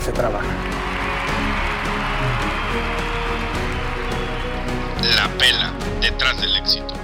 se trabaja. La pela detrás del éxito.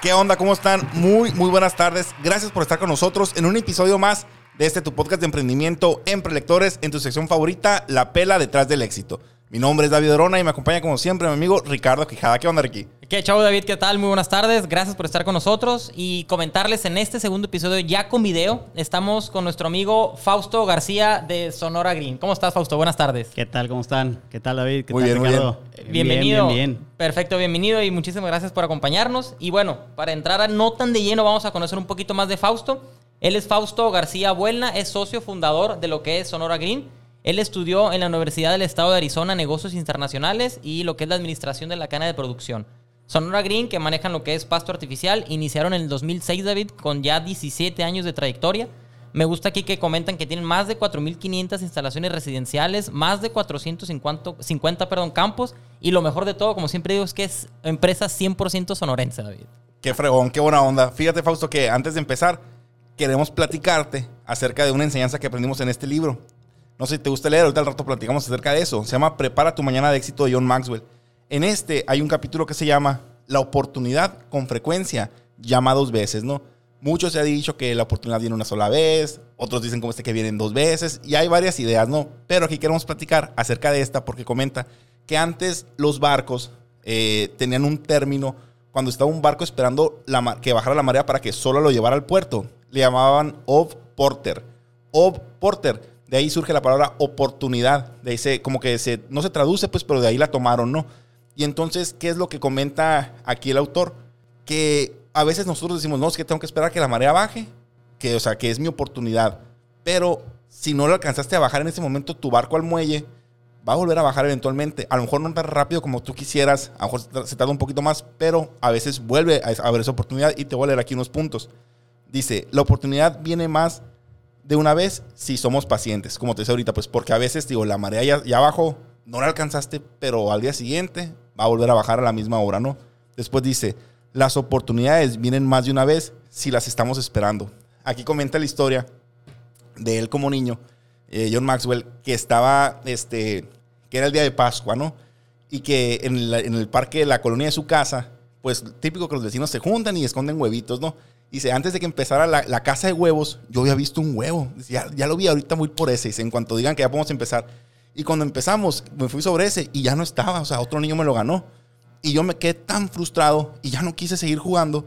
¿Qué onda? ¿Cómo están? Muy, muy buenas tardes. Gracias por estar con nosotros en un episodio más de este tu podcast de emprendimiento en Prelectores en tu sección favorita, La Pela detrás del éxito. Mi nombre es David Orona y me acompaña como siempre mi amigo Ricardo Quijada. ¿Qué onda, Ricky? ¿Qué chavo David? ¿Qué tal? Muy buenas tardes. Gracias por estar con nosotros y comentarles en este segundo episodio ya con video. Estamos con nuestro amigo Fausto García de Sonora Green. ¿Cómo estás, Fausto? Buenas tardes. ¿Qué tal? ¿Cómo están? ¿Qué tal, David? ¿Qué Muy tal, bien, muy Ricardo? Bienvenido. Bien, bien, bien. Perfecto, bienvenido y muchísimas gracias por acompañarnos. Y bueno, para entrar a no tan de lleno, vamos a conocer un poquito más de Fausto. Él es Fausto García Buelna, es socio fundador de lo que es Sonora Green. Él estudió en la Universidad del Estado de Arizona Negocios Internacionales y lo que es la administración de la cadena de producción. Sonora Green, que manejan lo que es pasto artificial, iniciaron en el 2006, David, con ya 17 años de trayectoria. Me gusta aquí que comentan que tienen más de 4.500 instalaciones residenciales, más de 450 50, perdón, campos y lo mejor de todo, como siempre digo, es que es empresa 100% sonorense, David. Qué fregón, qué buena onda. Fíjate, Fausto, que antes de empezar, queremos platicarte acerca de una enseñanza que aprendimos en este libro. No sé si te gusta leer, ahorita al rato platicamos acerca de eso. Se llama Prepara tu mañana de éxito de John Maxwell. En este hay un capítulo que se llama La oportunidad con frecuencia llama dos veces, ¿no? Muchos se ha dicho que la oportunidad viene una sola vez, otros dicen como este que vienen dos veces, y hay varias ideas, ¿no? Pero aquí queremos platicar acerca de esta porque comenta que antes los barcos eh, tenían un término cuando estaba un barco esperando la que bajara la marea para que solo lo llevara al puerto. Le llamaban of porter. Of porter. De ahí surge la palabra oportunidad. De ahí se, como que se, no se traduce, pues, pero de ahí la tomaron, ¿no? Y entonces, ¿qué es lo que comenta aquí el autor? Que a veces nosotros decimos, no, es que tengo que esperar que la marea baje, que, o sea, que es mi oportunidad. Pero si no lo alcanzaste a bajar en ese momento, tu barco al muelle va a volver a bajar eventualmente. A lo mejor no tan rápido como tú quisieras, a lo mejor se tar- se tarda un poquito más, pero a veces vuelve a haber esa oportunidad y te voy a leer aquí unos puntos. Dice, la oportunidad viene más de una vez si somos pacientes, como te decía ahorita, pues porque a veces, digo, la marea ya, ya bajó, no la alcanzaste, pero al día siguiente va a volver a bajar a la misma hora, ¿no? Después dice, las oportunidades vienen más de una vez si las estamos esperando. Aquí comenta la historia de él como niño, eh, John Maxwell, que estaba, este, que era el día de Pascua, ¿no? Y que en, en el parque de la colonia de su casa, pues típico que los vecinos se juntan y esconden huevitos, ¿no? Dice, antes de que empezara la, la casa de huevos, yo había visto un huevo. Dice, ya, ya lo vi, ahorita muy por ese. Dice, en cuanto digan que ya podemos empezar. Y cuando empezamos, me fui sobre ese y ya no estaba. O sea, otro niño me lo ganó. Y yo me quedé tan frustrado y ya no quise seguir jugando.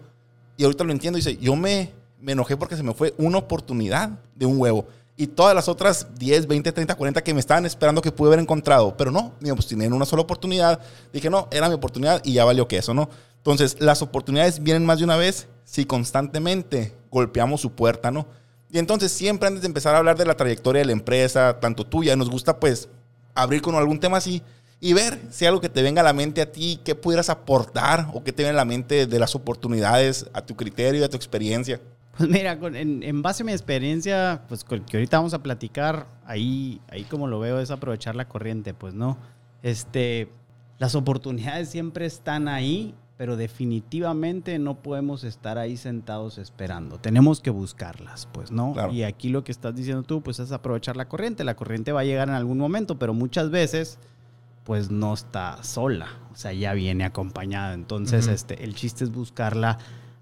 Y ahorita lo entiendo. Dice, yo me, me enojé porque se me fue una oportunidad de un huevo. Y todas las otras 10, 20, 30, 40 que me estaban esperando que pude haber encontrado. Pero no, me obstiné en una sola oportunidad. Dije, no, era mi oportunidad y ya valió que eso, ¿no? Entonces, las oportunidades vienen más de una vez si constantemente golpeamos su puerta, ¿no? Y entonces, siempre antes de empezar a hablar de la trayectoria de la empresa, tanto tuya, nos gusta pues abrir con algún tema así y ver si algo que te venga a la mente a ti, qué pudieras aportar o qué te viene a la mente de las oportunidades a tu criterio a tu experiencia. Pues mira, en, en base a mi experiencia, pues con- que ahorita vamos a platicar, ahí, ahí como lo veo es aprovechar la corriente, pues no. Este, las oportunidades siempre están ahí, pero definitivamente no podemos estar ahí sentados esperando. Tenemos que buscarlas, pues no. Claro. Y aquí lo que estás diciendo tú, pues es aprovechar la corriente. La corriente va a llegar en algún momento, pero muchas veces, pues no está sola, o sea, ya viene acompañada. Entonces, este, el chiste es buscarla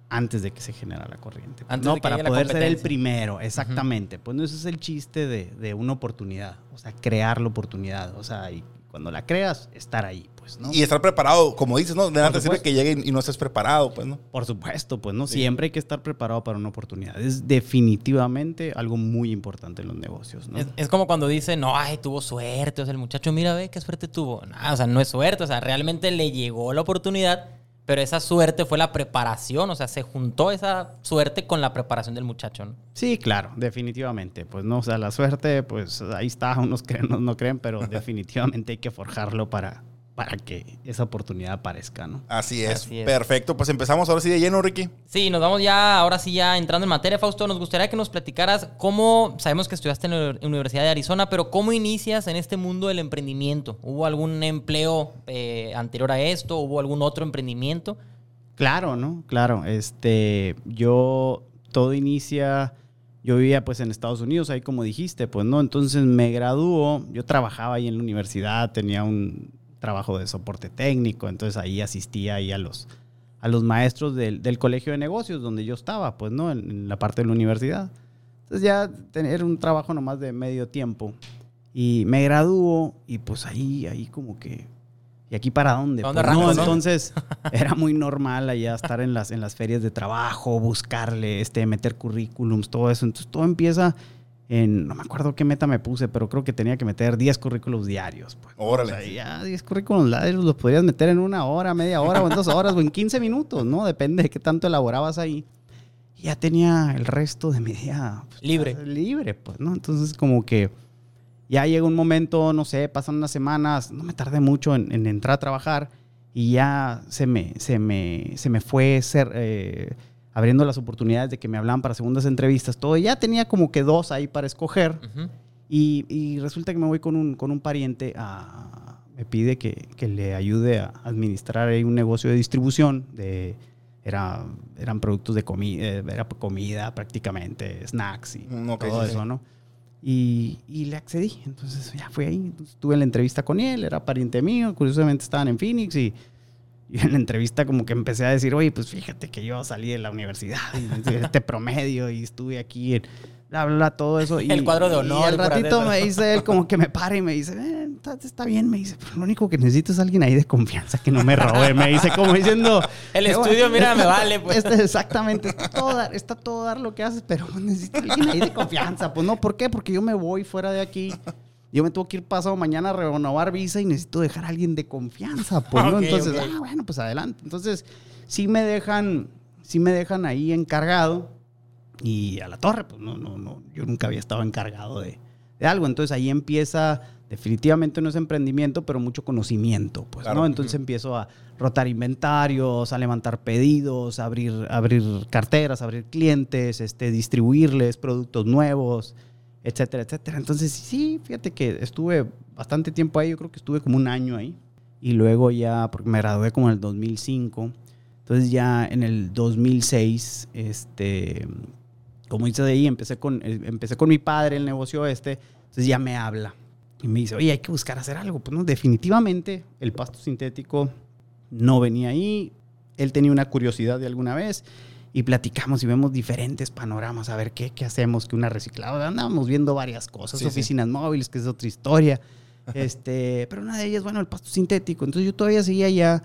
antes de que se genera la corriente. Antes no, de que para poder ser el primero, exactamente. Pues no, ese es el chiste de, de una oportunidad, o sea, crear la oportunidad, o sea, y cuando la creas, estar ahí, pues, ¿no? Y estar preparado, como dices, ¿no? De nada te sirve que llegue y no estés preparado, pues, ¿no? Por supuesto, pues no Sí. siempre hay que estar preparado para una oportunidad. Es definitivamente algo muy importante en los negocios, ¿no? Es, es como cuando dicen, no, ay, tuvo suerte. O sea, el muchacho, mira, ve qué suerte tuvo. No, o sea, no es suerte. O sea, realmente le llegó la oportunidad, Pero esa suerte fue la preparación, o sea, se juntó esa suerte con la preparación del muchacho, ¿no? Sí, claro, definitivamente. Pues no, o sea, la suerte, pues ahí está, unos creen, unos no creen, pero definitivamente hay que forjarlo para, para que esa oportunidad aparezca, ¿no? Así es. Así es. Perfecto. Pues empezamos ahora sí de lleno, Ricky. Sí, nos vamos ya, ahora sí ya entrando en materia, Fausto, nos gustaría que nos platicaras cómo, sabemos que estudiaste en la Uni- Universidad de Arizona, pero cómo inicias en este mundo del emprendimiento. ¿Hubo algún empleo eh, anterior a esto? ¿Hubo algún otro emprendimiento? Claro, ¿no? Claro. Este, yo, todo inicia, yo vivía pues en Estados Unidos, ahí como dijiste, pues no, entonces me graduó, yo trabajaba ahí en la universidad, tenía un trabajo de soporte técnico, entonces ahí asistía ahí a los, a los maestros del, del colegio de negocios donde yo estaba, pues no, en, en la parte de la universidad. Entonces ya tener un trabajo nomás de medio tiempo y me graduó y pues ahí, ahí como que... ¿Y aquí para dónde? ¿Para dónde Pues, no? entonces era muy normal allá estar en las, en las ferias de trabajo, buscarle, este, meter currículums, todo eso. Entonces todo empieza en, no me acuerdo qué meta me puse, pero creo que tenía que meter 10 currículums diarios. Pues. Órale. O sea, ya 10 currículums diarios los podrías meter en una hora, media hora, o en dos horas, o en 15 minutos, ¿no? Depende de qué tanto elaborabas ahí. Y ya tenía el resto de mi día pues, Libre. libre, pues, ¿no? Entonces como que ya llega un momento, no sé, pasan unas semanas, no me tardé mucho en, en entrar a trabajar y ya se me, se me, se me fue ser, eh, abriendo las oportunidades de que me hablaban para segundas entrevistas, todo. Y ya tenía como que dos ahí para escoger. Y, y resulta que me voy con un, con un pariente a... Me pide que, que le ayude a administrar ahí un negocio de distribución. De, era, eran productos de comida, era comida prácticamente, snacks y Mm, ok, todo sí, eso, sí. ¿no? Y, y le accedí. Entonces ya fui ahí. Entonces, tuve la entrevista con él, era pariente mío. Curiosamente estaban en Phoenix y, y en la entrevista como que empecé a decir, oye, pues fíjate que yo salí de la universidad y este promedio y estuve aquí bla, bla, bla, todo eso. Y, El cuadro de Y honor, al por ratito me dice él como que me para y me dice, "Eh, está, está bien, me dice, pero lo único que necesito es alguien ahí de confianza que no me robe. Me dice como diciendo... El "Eh, estudio, mira, me vale, pues". este, exactamente, está todo, dar, está todo dar lo que haces, pero necesito alguien ahí de confianza. Pues no, ¿por qué? Porque yo me voy fuera de aquí. Yo me tengo que ir pasado mañana a renovar visa y necesito dejar a alguien de confianza, pues, ¿no? Ok, Entonces, ok. ah, bueno, pues adelante. Entonces, sí me dejan, sí me dejan ahí encargado y a la torre, pues no, no, no, yo nunca había estado encargado de, de algo. Entonces ahí empieza, definitivamente no es emprendimiento, pero mucho conocimiento, pues, Claro. ¿no? Entonces empiezo a rotar inventarios, a levantar pedidos, a abrir, abrir carteras, abrir clientes, este, distribuirles productos nuevos, etcétera, etcétera. Entonces, sí, fíjate que estuve bastante tiempo ahí, yo creo que estuve como un año ahí. Y luego ya, porque me gradué como en el 2005, entonces ya en el 2006, este, como hice de ahí, empecé con, eh, empecé con mi padre el negocio este, entonces ya me habla y me dice, oye, hay que buscar hacer algo. Pues no, definitivamente el pasto sintético no venía ahí, él tenía una curiosidad de alguna vez y platicamos y vemos diferentes panoramas, a ver qué, qué hacemos, que una reciclada, andábamos viendo varias cosas, Sí, sí. oficinas móviles, que es otra historia, este, pero una de ellas, bueno, el pasto sintético, entonces yo todavía seguía allá,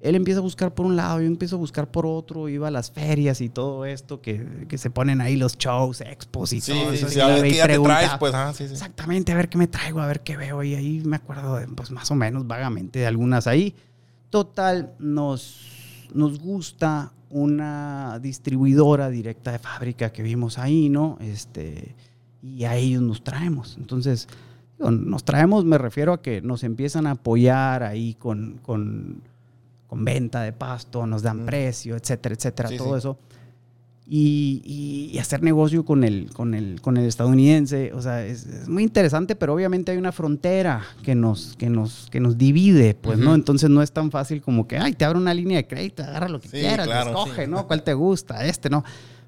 él empieza a buscar por un lado, yo empiezo a buscar por otro, iba a las ferias y todo esto, que, que se ponen ahí los shows, expos y Sí, todo sí, eso. sí, y a ver qué ya te traes, pues, ah, sí, sí. Exactamente, a ver qué me traigo, a ver qué veo. Y ahí me acuerdo, de, pues más o menos vagamente de algunas ahí. Total, nos, nos gusta una distribuidora directa de fábrica que vimos ahí, ¿no? Este, y a ellos nos traemos. Entonces, digo, nos traemos, me refiero a que nos empiezan a apoyar ahí con, con, con venta de pasto, nos dan Mm. precio, etcétera, etcétera, Sí, todo sí. eso y, y- y hacer negocio con el, con el, con el estadounidense. O sea, es, es muy interesante, pero obviamente hay una frontera que nos, que nos, que nos divide, pues, ¿no? Entonces no es tan fácil como que, ay, te abro una línea de crédito, agarra lo que Sí, quieras, claro, escoge, sí. ¿no? ¿Cuál te gusta? Este, ¿no?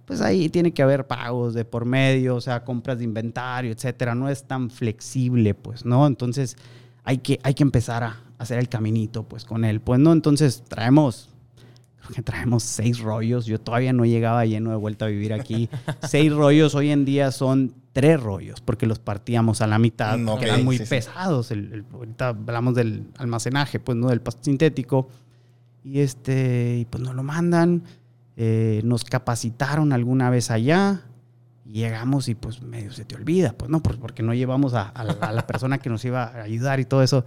Pues ahí tiene que haber pagos de por medio, o sea, compras de inventario, etcétera. No es tan flexible, pues, ¿no? Entonces hay que, hay que empezar a hacer el caminito, pues, con él. Pues, ¿no? Entonces traemos creo que traemos seis rollos. Yo todavía no llegaba lleno de vuelta a vivir aquí. seis rollos hoy en día son tres rollos, porque los partíamos a la mitad, Mm, que ok, eran muy sí, sí. pesados. El- el- ahorita hablamos del almacenaje, pues, ¿no? Del pasto sintético. Y este, y pues nos lo mandan. eh, nos capacitaron alguna vez allá. Llegamos y pues medio se te olvida, pues no, porque no llevamos a, a a la persona que nos iba a ayudar y todo eso.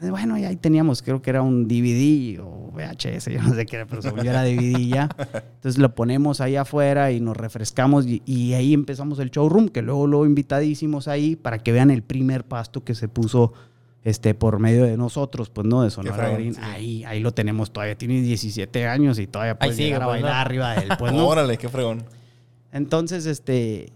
Bueno, y ahí teníamos, creo que era un DVD o VHS, yo no sé qué era, pero según yo era DVD ya. Entonces lo ponemos ahí afuera y nos refrescamos y, y ahí empezamos el showroom, que luego lo invitadísimos ahí para que vean el primer pasto que se puso este, por medio de nosotros, pues no, de Sonora Green. sí. Ahí, ahí lo tenemos todavía, tiene 17 años y todavía sigue, llegar a pues, bailar arriba de él, pues no. Órale, qué fregón. Entonces, este,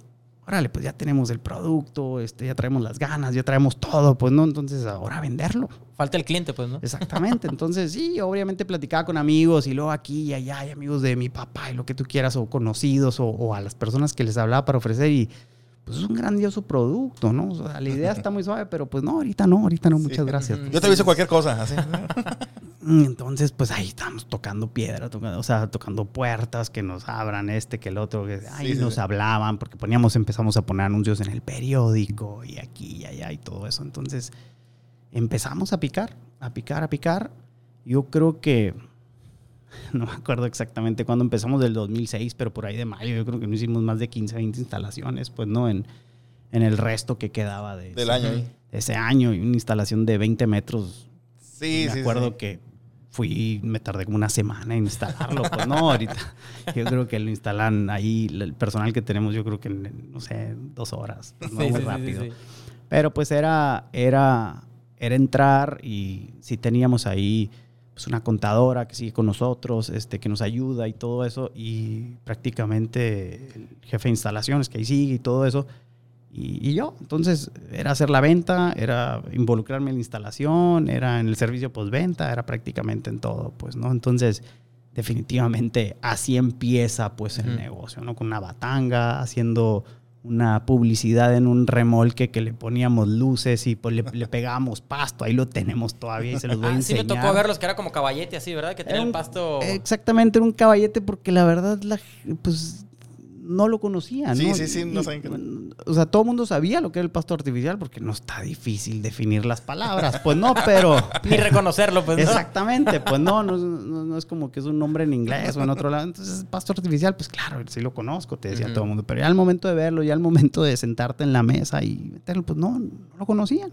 órale, pues ya tenemos el producto, este, ya traemos las ganas, ya traemos todo, pues no, entonces ahora venderlo. Falta el cliente, pues, ¿no? Exactamente, entonces sí, obviamente platicaba con amigos y luego aquí y allá, y amigos de mi papá y lo que tú quieras, o conocidos, o, o a las personas que les hablaba para ofrecer y pues es un grandioso producto, ¿no? O sea, la idea está muy suave, pero pues no, ahorita no, ahorita no, muchas gracias. Yo te aviso cualquier cosa, así. Mm, Entonces, pues ahí estamos tocando piedra, tocando- o sea, tocando puertas que nos abran este, que el otro, que ahí sí, nos sí. hablaban, porque poníamos, empezamos a poner anuncios en el periódico y aquí y allá y todo eso. Entonces, empezamos a picar, a picar, a picar. Yo creo que, no me acuerdo exactamente cuándo empezamos del 2006, pero por ahí de mayo, yo creo que no hicimos más de 15, 20 instalaciones, pues no, en, en el resto que quedaba de Del ese- año de ese año y una instalación de 20 metros Sí, me sí, acuerdo sí. que fui, me tardé como una semana en instalarlo. Pues no, ahorita yo creo que lo instalan ahí, el personal que tenemos, yo creo que en, no sé, dos horas. pues, no, Sí, muy sí, sí, rápido. sí, sí. Pero pues era, era, era entrar y sí teníamos ahí pues una contadora que sigue con nosotros, este, que nos ayuda y todo eso. Y prácticamente el jefe de instalaciones que ahí sigue y todo eso. Y, y yo, entonces, era hacer la venta, era involucrarme en la instalación, era en el servicio postventa, era prácticamente en todo, pues, ¿no? Entonces, definitivamente así empieza, pues, el negocio, ¿no? Con una batanga, haciendo una publicidad en un remolque que le poníamos luces y pues le, le pegábamos pasto, ahí lo tenemos todavía y se los voy a Ah, sí enseñar. me tocó verlos, que era como caballete así, ¿verdad? Que tenía el pasto... Exactamente, era un caballete porque la verdad, la, pues no lo conocían. Sí, ¿no? sí, sí, no Y- saben qué- O sea, todo el mundo sabía lo que era el pasto artificial porque no está difícil definir las palabras. Pues no, pero. Ni reconocerlo, pues, ¿no? Exactamente, pues no, no, es- no- no es como que es un nombre en inglés o en otro lado. Entonces, pasto artificial, pues claro, sí lo conozco, te decía todo el mundo. Pero ya al momento de verlo, ya al momento de sentarte en la mesa y meterlo, pues no, no lo conocían.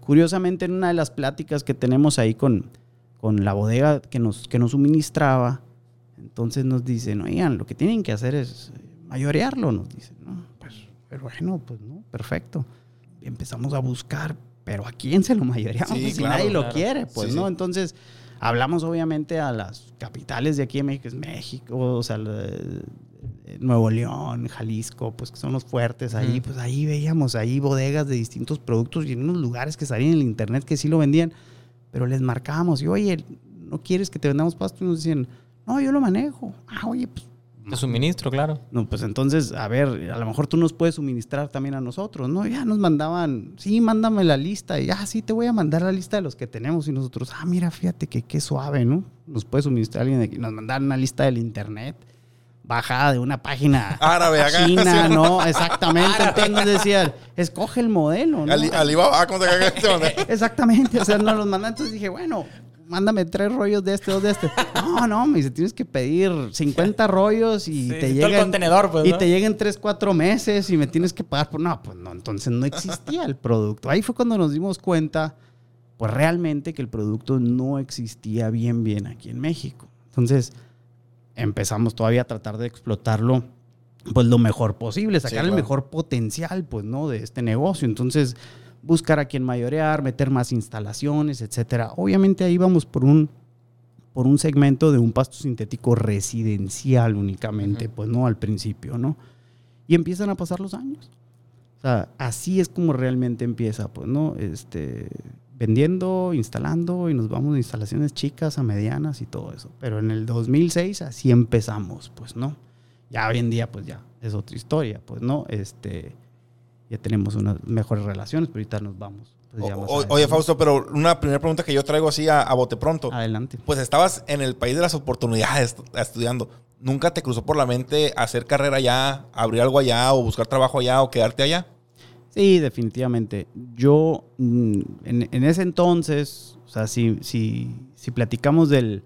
Curiosamente, en una de las pláticas que tenemos ahí con, con la bodega que nos, que nos suministraba, entonces nos dicen, oigan, lo que tienen que hacer es eh, mayorearlo, nos dicen, ¿no? Pues, pero bueno, pues no, perfecto. Y empezamos a buscar, pero ¿a quién se lo mayoreamos? Sí, si claro, nadie lo quiere, pues, Sí, ¿no? sí. Entonces, hablamos obviamente a las capitales de aquí en México, que es México, o sea, eh, Nuevo León, Jalisco, pues que son los fuertes ahí, pues ahí veíamos ahí bodegas de distintos productos y en unos lugares que salían en el internet que sí lo vendían, pero les marcábamos y oye, ¿no quieres que te vendamos pasto? Y nos decían, no, yo lo manejo. Ah, oye, pues De suministro, claro. no, pues entonces, a ver, a lo mejor tú nos puedes suministrar también a nosotros, ¿no? Ya nos mandaban, sí, mándame la lista. Y, ah, sí, te voy a mandar la lista de los que tenemos. Y nosotros, ah, mira, fíjate que qué suave, ¿no? Nos puede suministrar alguien de aquí. Nos mandaron una lista del internet, bajada de una página Árabe, acá, china, sí. ¿no? Exactamente. Entonces nos decían, escoge el modelo, ¿no? Ali- Alibaba, ¿cómo se llama este hombre? Exactamente, o sea, nos los mandan. Entonces dije, bueno, mándame tres rollos de este, dos de este. No, no, me dice, tienes que pedir 50 rollos y Sí, te todo el llegan. contenedor, pues, Y ¿no? te llegan tres, cuatro meses y me tienes que pagar por. No, pues no, entonces no existía el producto. Ahí fue cuando nos dimos cuenta, pues realmente que el producto no existía bien, bien aquí en México. Entonces empezamos todavía a tratar de explotarlo pues lo mejor posible, sacar el claro. mejor potencial pues no de este negocio. Entonces buscar a quien mayorear, meter más instalaciones, etcétera. Obviamente ahí vamos por un por un segmento de un pasto sintético residencial únicamente, pues no al principio, ¿no? Y empiezan a pasar los años. O sea, así es como realmente empieza, pues, ¿no? Este, vendiendo, instalando y nos vamos de instalaciones chicas a medianas y todo eso. Pero en el 2006 así empezamos, pues, ¿no? Ya hoy en día, pues ya es otra historia, pues, ¿no? Este, ya tenemos unas mejores relaciones, pero ahorita nos vamos. pues, O- o- oye, Fausto, pero una primera pregunta que yo traigo así a, a bote pronto. Adelante. Pues estabas en el país de las oportunidades est- estudiando. ¿Nunca te cruzó por la mente hacer carrera allá, abrir algo allá o buscar trabajo allá o quedarte allá? Sí, definitivamente. Yo, mm, en, en ese entonces, o sea, si, si, si platicamos del,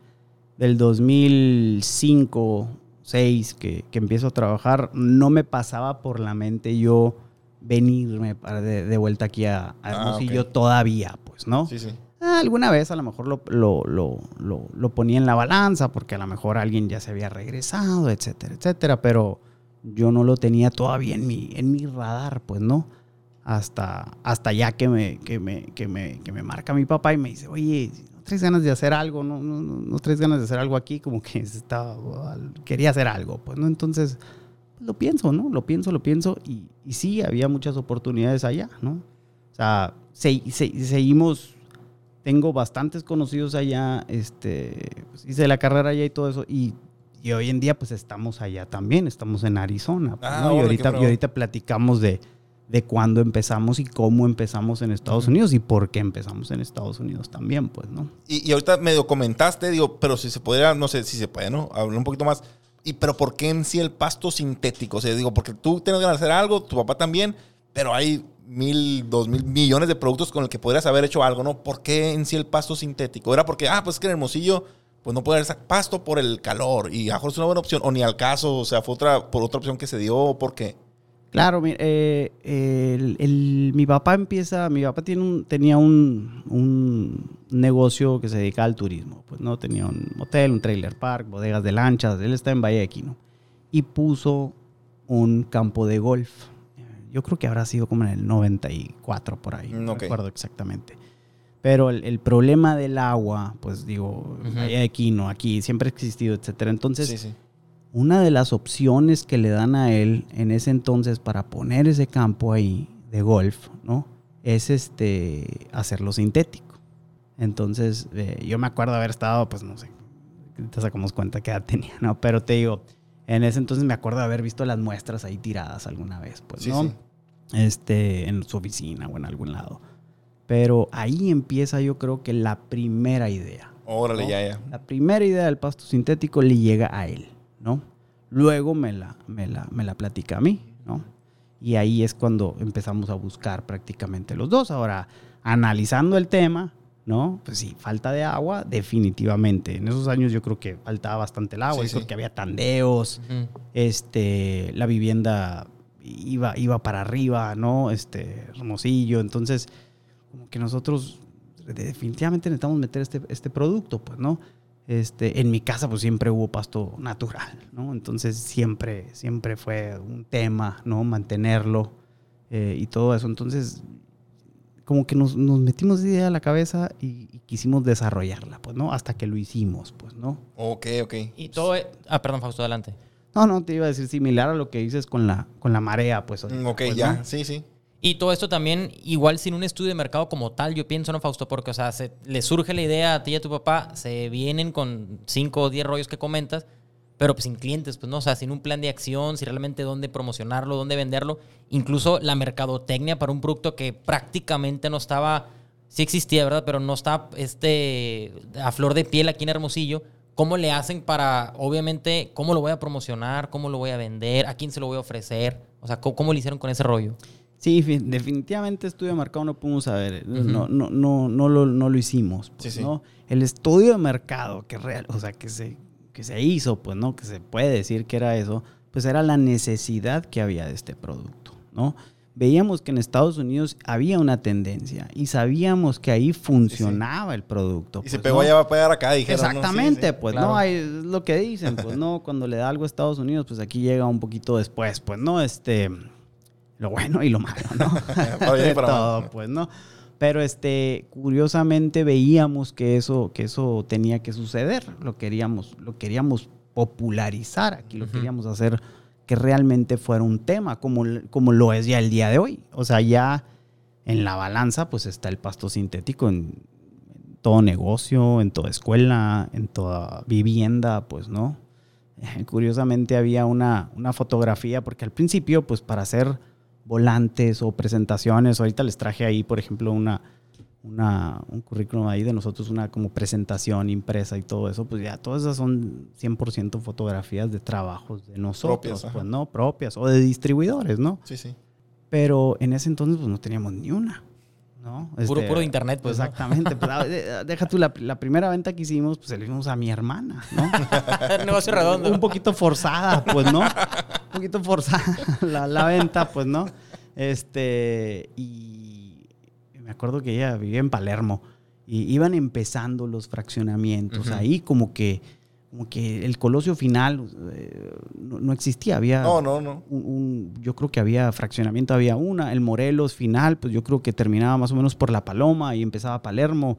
del 2005, 2006, que, que empiezo a trabajar, no me pasaba por la mente yo venirme para de, de vuelta aquí a, a Ah, Hermosillo ok. todavía, pues, ¿no? Sí, sí. Ah, alguna vez a lo mejor lo, lo, lo, lo, lo ponía en la balanza porque a lo mejor alguien ya se había regresado, etcétera, etcétera, pero yo no lo tenía todavía en mi, en mi radar, pues no. Hasta, hasta ya que me, que, me, que, me, que me marca mi papá y me dice, oye, ¿no traes ganas de hacer algo? ¿No, no, no, no traes ganas de hacer algo aquí? Como que estaba, quería hacer algo, pues no. Entonces, lo pienso, ¿no? Lo pienso, lo pienso. Y, y sí, había muchas oportunidades allá, ¿no? O sea, se- se- seguimos tengo bastantes conocidos allá, este, pues, hice la carrera allá y todo eso, y, y hoy en día pues estamos allá también, estamos en Arizona, pues, Ah, ¿no? y, ahorita platicamos de, de cuándo empezamos y cómo empezamos en Estados Unidos y por qué empezamos en Estados Unidos también, pues, ¿no? Y, y ahorita medio comentaste, digo, pero si se pudiera, no sé si se puede, ¿no? Hablar un poquito más. Y, pero ¿por qué en sí el pasto sintético? O sea, digo, porque tú tienes ganas de hacer algo, tu papá también, pero hay mil, dos mil millones de productos con el que podrías haber hecho algo, ¿no? ¿Por qué en sí el pasto sintético? Era porque, ah, pues es que en Hermosillo, pues no puede haber pasto por el calor y a lo mejor es una buena opción, o ni al caso, o sea, fue otra, por otra opción que se dio, ¿o por qué? Claro, mi, eh, el- el- mi papá empieza, mi papá tiene un, tenía un, un negocio que se dedicaba al turismo, pues no tenía un hotel, un trailer park, bodegas de lanchas, él está en Valle de Aquino y puso un campo de golf. Yo creo que habrá sido como en el 94 por ahí, no recuerdo exactamente. Pero el, el problema del agua, pues digo, Ujú. Valle de Aquino, aquí siempre ha existido, etcétera. Entonces, sí, sí. Una de las opciones que le dan a él en ese entonces para poner ese campo ahí de golf, ¿no? Es este hacerlo sintético. Entonces, eh, yo me acuerdo haber estado, pues no sé, te sacamos cuenta qué edad tenía, ¿no? Pero te digo, en ese entonces me acuerdo de haber visto las muestras ahí tiradas alguna vez, pues, Sí, ¿no? sí. Este, en su oficina o en algún lado. Pero ahí empieza yo creo que la primera idea. Órale, ¿no? ya, ya. La primera idea del pasto sintético le llega a él, ¿no? Luego me la, me la, me la platica a mí, ¿no? Y ahí es cuando empezamos a buscar prácticamente los dos. Ahora, analizando el tema, ¿no? Pues sí, falta de agua, definitivamente. En esos años yo creo que faltaba bastante el agua, Sí, creo sí. que había tandeos, Ujú. este, la vivienda iba, iba para arriba, ¿no? Este, Hermosillo. Entonces, como que nosotros definitivamente necesitamos meter este, este producto, pues, ¿no? Este, en mi casa, pues siempre hubo pasto natural, ¿no? Entonces, siempre, siempre fue un tema, ¿no? Mantenerlo eh, y todo eso. Entonces, como que nos, nos metimos idea a la cabeza y, y quisimos desarrollarla, pues, ¿no? Hasta que lo hicimos, pues, ¿no? Ok, ok. Y todo... e- Ah, perdón, Fausto, adelante. No, no, te iba a decir similar a lo que dices con la, con la marea, pues. ahorita, Mm, Ok, pues, ya, ¿no? sí, sí. Y todo esto también, igual sin un estudio de mercado como tal, yo pienso, ¿no, Fausto? Porque, o sea, se, le surge la idea a ti y a tu papá, se vienen con 5 o 10 rollos que comentas, pero pues sin clientes, pues no, o sea, sin un plan de acción, sin realmente dónde promocionarlo, dónde venderlo, incluso la mercadotecnia para un producto que prácticamente no estaba, sí existía, ¿verdad? Pero no está este, a flor de piel aquí en Hermosillo. ¿Cómo le hacen para, obviamente, cómo lo voy a promocionar, cómo lo voy a vender, a quién se lo voy a ofrecer? O sea, ¿cómo, cómo le hicieron con ese rollo? Sí, fi- definitivamente estudio de mercado no pudimos saber. no, no, no, no, lo, no lo hicimos. pues, Sí, sí. ¿no? El estudio de mercado que real, o sea, que se, que se hizo, pues, ¿no? Que se puede decir que era eso, pues era la necesidad que había de este producto, ¿no? Veíamos que en Estados Unidos había una tendencia y sabíamos que ahí funcionaba el producto. Y se pues, pegó ¿no? allá va a pegar acá, dijeron. Exactamente, pues claro. no, hay, es lo que dicen, pues no, cuando le da algo a Estados Unidos, pues aquí llega un poquito después, pues no, este, lo bueno y lo malo, ¿no? Mal. todo, pues no. Pero este, curiosamente veíamos que eso, que eso tenía que suceder, lo queríamos, lo queríamos popularizar, aquí lo queríamos hacer que realmente fuera un tema, como, como lo es ya el día de hoy. O sea, ya en la balanza, pues está el pasto sintético en, todo negocio, en toda escuela, en toda vivienda, pues no. Curiosamente había una, una fotografía, porque al principio, pues para hacer volantes o presentaciones, ahorita les traje ahí, por ejemplo, una, una, un currículum ahí de nosotros, una como presentación impresa y todo eso, pues ya todas esas son 100% fotografías de trabajos de nosotros, Propias, pues no, propias, o de distribuidores, ¿no? Sí, sí. Pero en ese entonces pues no teníamos ni una. ¿no? Puro, Este, puro de internet, pues. ¿no? Exactamente. pues, a- de- deja tú, la, la primera venta que hicimos, pues se la hicimos a mi hermana, ¿no? Negocio redondo. Un poquito forzada, pues, ¿no? Un poquito forzada la, la venta, pues, ¿no? Este, y me acuerdo que ella vivía en Palermo. y iban empezando los fraccionamientos. Ahí como que, como que el colosio final eh, no, no existía. Había No, no, no. un- un- yo creo que había fraccionamiento, había una. El Morelos final, pues yo creo que terminaba más o menos por La Paloma y empezaba Palermo.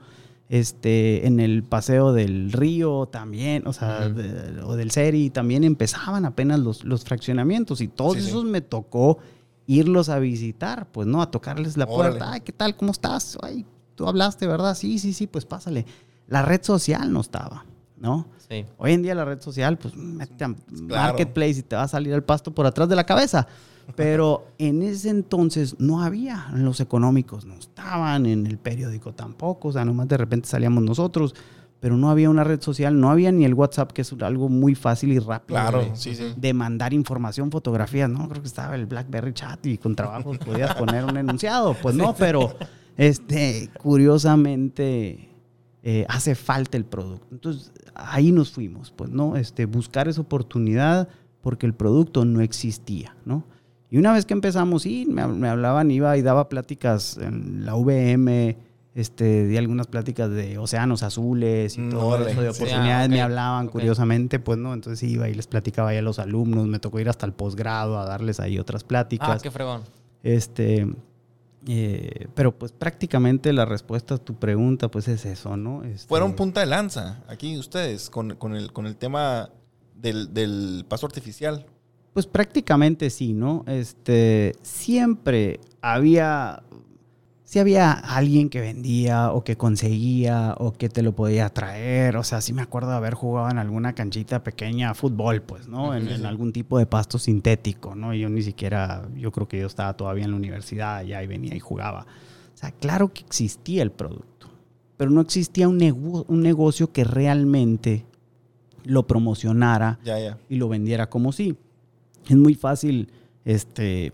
Este, en el paseo del río también, o sea, de- o del Seri, también empezaban apenas los, los fraccionamientos y todos Sí, sí. esos me tocó irlos a visitar, pues, ¿no? A tocarles la Órale. puerta. Ay, ¿qué tal? ¿Cómo estás? Ay, tú hablaste, ¿verdad? Sí, sí, sí, pues pásale. La red social no estaba, ¿no? Sí. Hoy en día la red social, pues mete a Claro. Marketplace y te va a salir el pasto por atrás de la cabeza. Pero en ese entonces no había, en los económicos no estaban, en el periódico tampoco, o sea, nomás de repente salíamos nosotros, pero no había una red social, no había ni el WhatsApp, que es algo muy fácil y rápido Claro, de, sí, sí. de mandar información, fotografías, no, creo que estaba el BlackBerry Chat y con trabajos podías poner un enunciado, pues no, pero este, curiosamente eh, hace falta el producto. Entonces, ahí nos fuimos, pues, ¿no? Este, buscar esa oportunidad porque el producto no existía, ¿no? Y una vez que empezamos, sí, me, me hablaban, iba y daba pláticas en la VM, este, di algunas pláticas de océanos azules y Mm, todo eso de Sí, oportunidades, ah, me hablaban curiosamente, pues, ¿no? Entonces iba y les platicaba ya a los alumnos, me tocó ir hasta el posgrado a darles ahí otras pláticas. Ah, qué fregón. Este, eh, pero pues prácticamente la respuesta a tu pregunta pues es eso, ¿no? Este, Fueron punta de lanza aquí ustedes con, con el, con el tema del, del paso artificial. Pues prácticamente sí, ¿no? Este, siempre había, si había alguien que vendía o que conseguía o que te lo podía traer, o sea, sí me acuerdo de haber jugado en alguna canchita pequeña fútbol, pues, ¿no? En, en algún tipo de pasto sintético, ¿no? Yo ni siquiera, yo creo que yo estaba todavía en la universidad ya y venía y jugaba. O sea, claro que existía el producto, pero no existía un, nego- un negocio que realmente lo promocionara Ya, ya. y lo vendiera como sí. Es muy fácil, este,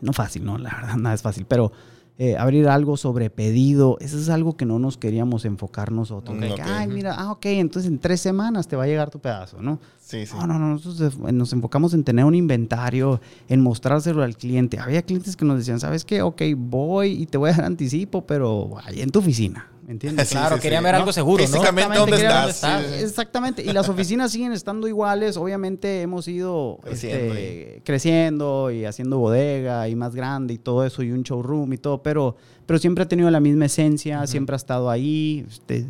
no fácil, no, la verdad, nada es fácil, pero eh, abrir algo sobre pedido, eso es algo que no nos queríamos enfocar nosotros. Que. Ay, mira, ah, ok, entonces en tres semanas te va a llegar tu pedazo, ¿no? Sí, sí. No, no, no, nosotros nos enfocamos en tener un inventario, en mostrárselo al cliente. Había clientes que nos decían, ¿sabes qué? Ok, voy y te voy a dar anticipo, pero ahí en tu oficina, ¿me entiendes? Sí, claro, sí, querían sí. ver ¿No? algo seguro, ¿no? Físicamente, ¿dónde querían- estás? ¿Dónde Sí, sí. Exactamente. Y las oficinas siguen estando iguales. Obviamente hemos ido Creciendo este, creciendo y haciendo bodega y más grande y todo eso y un showroom y todo, pero, pero siempre ha tenido la misma esencia, siempre ha estado ahí. este,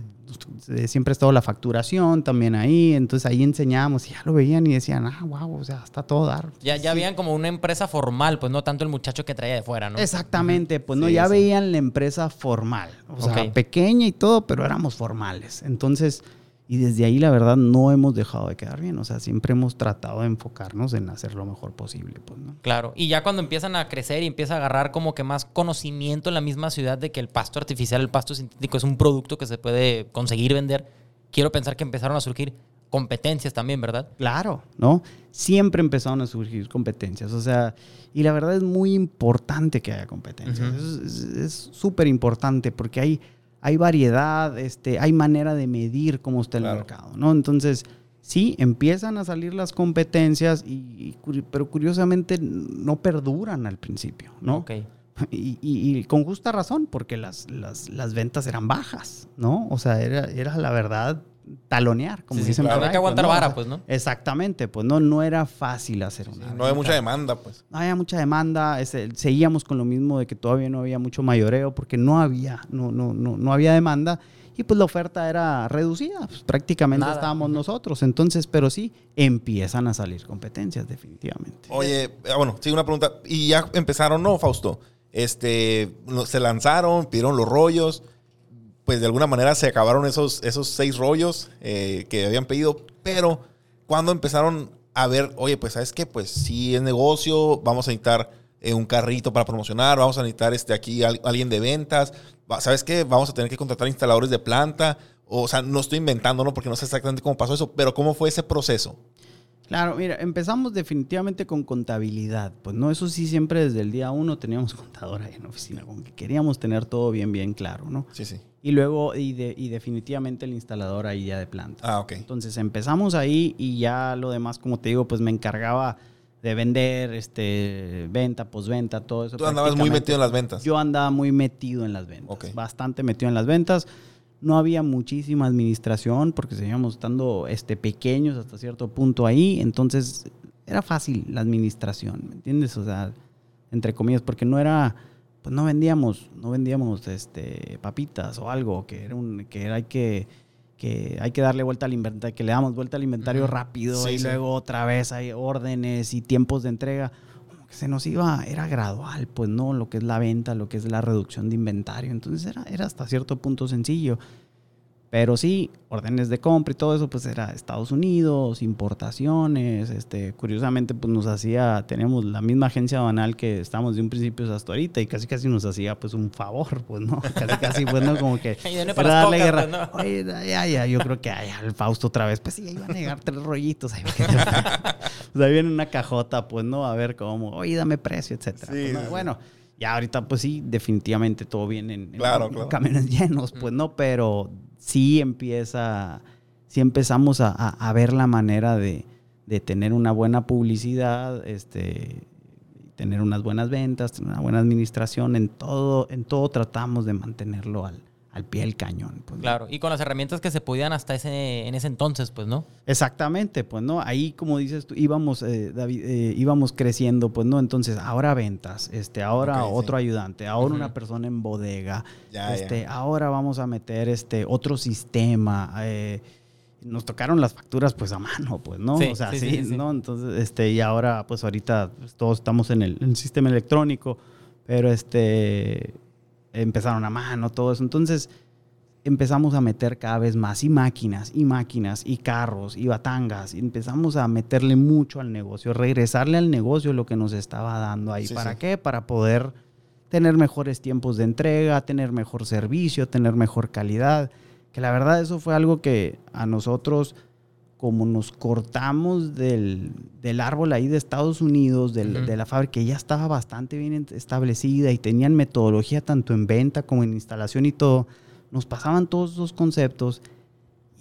siempre ha estado la facturación también ahí, entonces ahí enseñábamos y ya lo veían y decían, ah, wow, o sea, está todo dar. Ya, ya habían como una empresa formal, pues no tanto el muchacho que traía de fuera, ¿no? Exactamente, pues no, Sí, ya sí. veían la empresa formal, o sea, pequeña y todo, pero éramos formales. Entonces, y desde ahí la verdad no hemos dejado de quedar bien, o sea, siempre hemos tratado de enfocarnos en hacer lo mejor posible, pues, ¿no? Claro, y ya cuando empiezan a crecer y empieza a agarrar como que más conocimiento en la misma ciudad de que el pasto artificial, el pasto sintético es un producto que se puede conseguir vender, quiero pensar que empezaron a surgir competencias también, ¿verdad? Claro, ¿no? Siempre empezaron a surgir competencias, o sea, y la verdad es muy importante que haya competencias, es súper importante porque hay, hay variedad, este, hay manera de medir cómo está el Claro. mercado, ¿no? Entonces, sí, empiezan a salir las competencias, y, y pero curiosamente no perduran al principio, ¿no? Ok. Y, y- y con justa razón, porque las, las, las ventas eran bajas, ¿no? O sea, era, era la verdad talonear, como Sí, sí, dicen claro. por Había ahí, que aguantar ¿no? vara, pues, ¿no? Exactamente, pues no, no era fácil hacer una. No hay venta. mucha demanda, pues. No había mucha demanda, ese- seguíamos con lo mismo de que todavía no había mucho mayoreo porque no había, no, no, no, no había demanda y pues la oferta era reducida, pues, prácticamente Nada. estábamos nosotros, entonces, pero sí, empiezan a salir competencias definitivamente. Oye, ah, bueno, sí, una pregunta. ¿Y ya empezaron, no, Fausto? Este, se lanzaron, pidieron los rollos. Pues de alguna manera se acabaron esos, esos seis rollos eh, que habían pedido. Pero, cuando empezaron a ver, oye, pues, ¿sabes qué? Pues sí es negocio, vamos a necesitar eh, un carrito para promocionar, vamos a necesitar este, aquí al- alguien de ventas. ¿Sabes qué? Vamos a tener que contratar instaladores de planta. O sea, no estoy inventando, ¿no? Porque no sé exactamente cómo pasó eso, pero ¿cómo fue ese proceso? Claro, mira, empezamos definitivamente con contabilidad. Pues no, eso sí, siempre desde el día uno teníamos contador ahí en la oficina, como que queríamos tener todo bien, bien claro, ¿no? Sí, sí. Y luego, y, de- y definitivamente el instalador ahí ya de planta. Ah, ok. Entonces empezamos ahí y ya lo demás, como te digo, pues me encargaba de vender, este, venta, posventa, todo eso. Tú andabas muy metido en las ventas. Yo andaba muy metido en las ventas, Ok. bastante metido en las ventas. No había muchísima administración porque seguíamos estando este, pequeños hasta cierto punto ahí, entonces era fácil la administración, ¿me entiendes? O sea, entre comillas, porque no era, pues no vendíamos, no vendíamos este, papitas o algo, que era un, que era, hay que, que hay que darle vuelta al inventario, que le damos vuelta al inventario rápido Sí, y sí. luego otra vez hay órdenes y tiempos de entrega. Que se nos iba, era gradual, pues no, lo que es la venta, lo que es la reducción de inventario. Entonces era, era hasta cierto punto sencillo. Pero sí, órdenes de compra y todo eso, pues era Estados Unidos, importaciones, este, curiosamente, pues nos hacía, tenemos la misma agencia aduanal que estamos de un principio hasta ahorita y casi casi nos hacía pues un favor, pues no, casi casi, pues no, como que para darle cocas, guerra. pues, ¿no? Oye, ya, ya, yo creo que ay, al Fausto otra vez, pues sí, ahí va a negar tres rollitos, ahí, pues ahí viene una cajota, pues no, a ver cómo, oye, dame precio, etcétera. Sí, Pues, no, bueno, ya ahorita pues sí, definitivamente todo viene en, en- Claro, en claro. camiones llenos, pues no, pero sí empieza, sí empezamos a, ver la manera de, de tener una buena publicidad, este, tener unas buenas ventas, tener una buena administración, en todo, en todo tratamos de mantenerlo al, al pie del cañón. pues, ¿no? Claro, y con las herramientas que se podían hasta ese, en ese entonces, pues, ¿no? Exactamente, pues no, ahí como dices tú, íbamos, eh, David, eh, íbamos creciendo, pues no, entonces ahora ventas, este, ahora otro sí. ayudante, ahora una persona en bodega, Ya, este, ya. ahora vamos a meter este otro sistema, eh, nos tocaron las facturas pues a mano, pues, ¿no? Sí, o sea, sí, sí, sí, sí. ¿no? Entonces, este, y ahora, pues ahorita pues, todos estamos en el, en el sistema electrónico, pero este, empezaron a mano, todo eso. Entonces, empezamos a meter cada vez más y máquinas y máquinas y carros y batangas y empezamos a meterle mucho al negocio, regresarle al negocio lo que nos estaba dando ahí. Sí, ¿Para sí. qué? Para poder tener mejores tiempos de entrega, tener mejor servicio, tener mejor calidad. Que la verdad eso fue algo que a nosotros, como nos cortamos del, del árbol ahí de Estados Unidos, del- de la fábrica, que ya estaba bastante bien establecida y tenían metodología tanto en venta como en instalación y todo, nos pasaban todos esos conceptos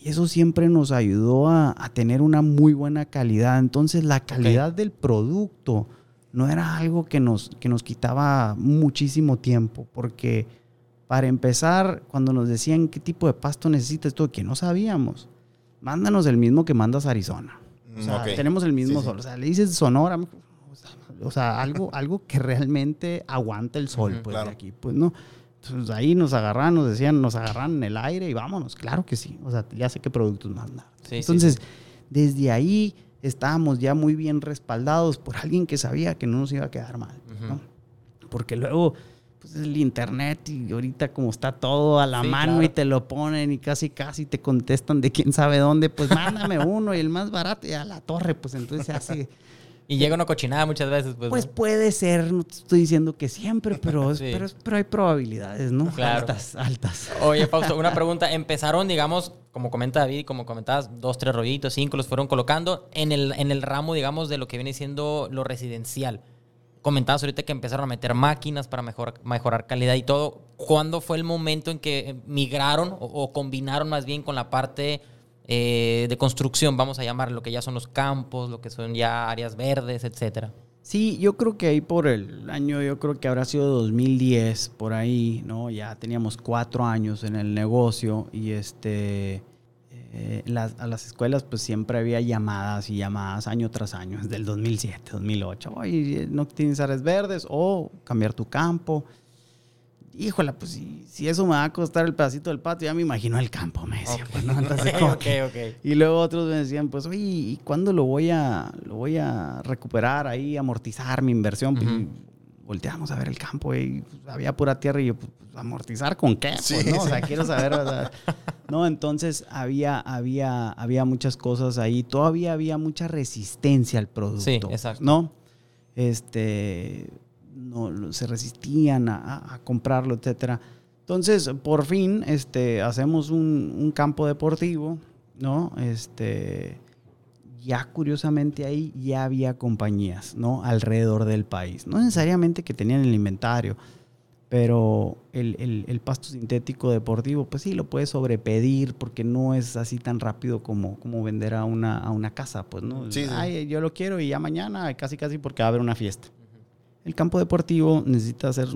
y eso siempre nos ayudó a, a tener una muy buena calidad. Entonces la calidad del producto no era algo que nos, que nos quitaba muchísimo tiempo, porque para empezar, cuando nos decían qué tipo de pasto necesitas, todo que no sabíamos, mándanos el mismo que mandas a Arizona. O sea, Mm, tenemos el mismo Sí, sol. O sea, le dices Sonora, o sea, algo, algo que realmente aguanta el sol, pues claro. de aquí. Pues no. Entonces ahí nos agarran, nos decían, nos agarran en el aire y vámonos. Claro que sí. O sea, ya sé qué productos mandar. Sí, sí, Entonces, desde ahí estábamos ya muy bien respaldados por alguien que sabía que no nos iba a quedar mal. ¿no? Porque luego, pues el internet y ahorita como está todo a la Sí, mano claro. y te lo ponen y casi casi te contestan de quién sabe dónde, pues mándame uno y el más barato y a la torre, pues entonces hace... Y llega una cochinada muchas veces, pues. Pues ¿no? puede ser, no te estoy diciendo que siempre, pero, Sí. pero, pero hay probabilidades, ¿no? Claro. Altas, altas. Oye, Fausto, una pregunta. Empezaron, digamos, como comenta David, como comentabas, dos, tres rollitos, cinco, los fueron colocando en el, en el ramo, digamos, de lo que viene siendo lo residencial. Comentabas ahorita que empezaron a meter máquinas para mejor, mejorar calidad y todo. ¿Cuándo fue el momento en que migraron o, o combinaron más bien con la parte eh, de construcción, vamos a llamar lo que ya son los campos, lo que son ya áreas verdes, etcétera? Sí, yo creo que ahí por el año, yo creo que habrá sido 2010, por ahí, ¿no? Ya teníamos cuatro años en el negocio y este, eh, las- a las escuelas pues siempre había llamadas y llamadas año tras año, desde el 2007, 2008. Oye, no tienes áreas verdes o cambiar tu campo. Híjola, pues si, si eso me va a costar el pedacito del patio, ya me imagino el campo, me decía. pues, ¿no? Entonces, como ok, que- ok. y luego otros me decían, pues, oye, ¿y cuándo lo voy a, lo voy a recuperar ahí, amortizar mi inversión? Ujú. Y volteamos a ver el campo y pues, había pura tierra y yo, pues, ¿amortizar con qué? Sí, Pues, ¿no? O sea, sí. quiero saber, o sea, no, entonces había, había, había muchas cosas ahí. Todavía había mucha resistencia al producto. Sí, exacto. ¿No? Este, no, se resistían a comprarlo, etcétera. Entonces, por fin, este, hacemos un, un campo deportivo, ¿no? Este, ya curiosamente ahí ya había compañías, ¿no? Alrededor del país. No necesariamente que tenían el inventario, pero el, el- el pasto sintético deportivo, pues sí, lo puedes sobrepedir porque no es así tan rápido como, como vender a una, a una casa, pues, ¿no? Sí, sí. Ay, yo lo quiero y ya mañana, casi casi porque va a haber una fiesta. El campo deportivo necesita ser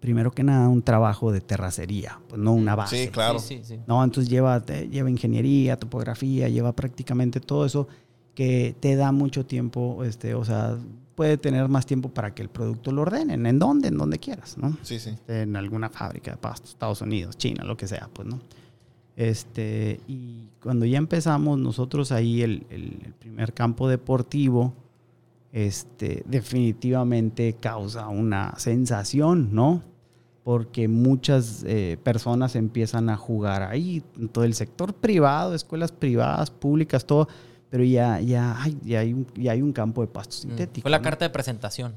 primero que nada, un trabajo de terracería, pues no una base. Sí, claro. Sí, sí, sí. No, entonces lleva, lleva ingeniería, topografía, lleva prácticamente todo eso que te da mucho tiempo, este, o sea, puede tener más tiempo para que el producto lo ordenen, en donde, en donde quieras, ¿no? Sí, sí. en alguna fábrica de pastos, Estados Unidos, China, lo que sea, pues, ¿no? Este, y cuando ya empezamos nosotros ahí el, el- el primer campo deportivo, este, definitivamente causa una sensación, ¿no? Porque muchas eh, personas empiezan a jugar ahí, en todo el sector privado, escuelas privadas, públicas, todo, pero ya, ya, hay, ya, hay, un, ya hay un campo de pasto sintético. Mm. Fue la ¿no? carta de presentación.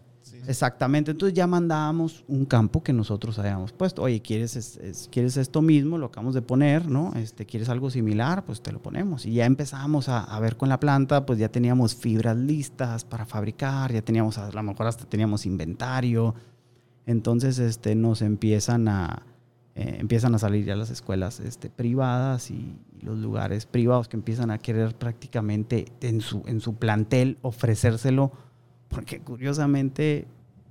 Exactamente, entonces ya mandábamos un campo que nosotros habíamos puesto. Oye, ¿quieres, es- es- ¿quieres esto mismo? Lo acabamos de poner, ¿no? Este, ¿Quieres algo similar? Pues te lo ponemos. Y ya empezamos a, a ver con la planta, pues ya teníamos fibras listas para fabricar, ya teníamos, a lo mejor hasta teníamos inventario. Entonces este, nos empiezan a, eh, empiezan a salir ya las escuelas este, privadas y los lugares privados que empiezan a querer prácticamente en su, en su plantel ofrecérselo porque curiosamente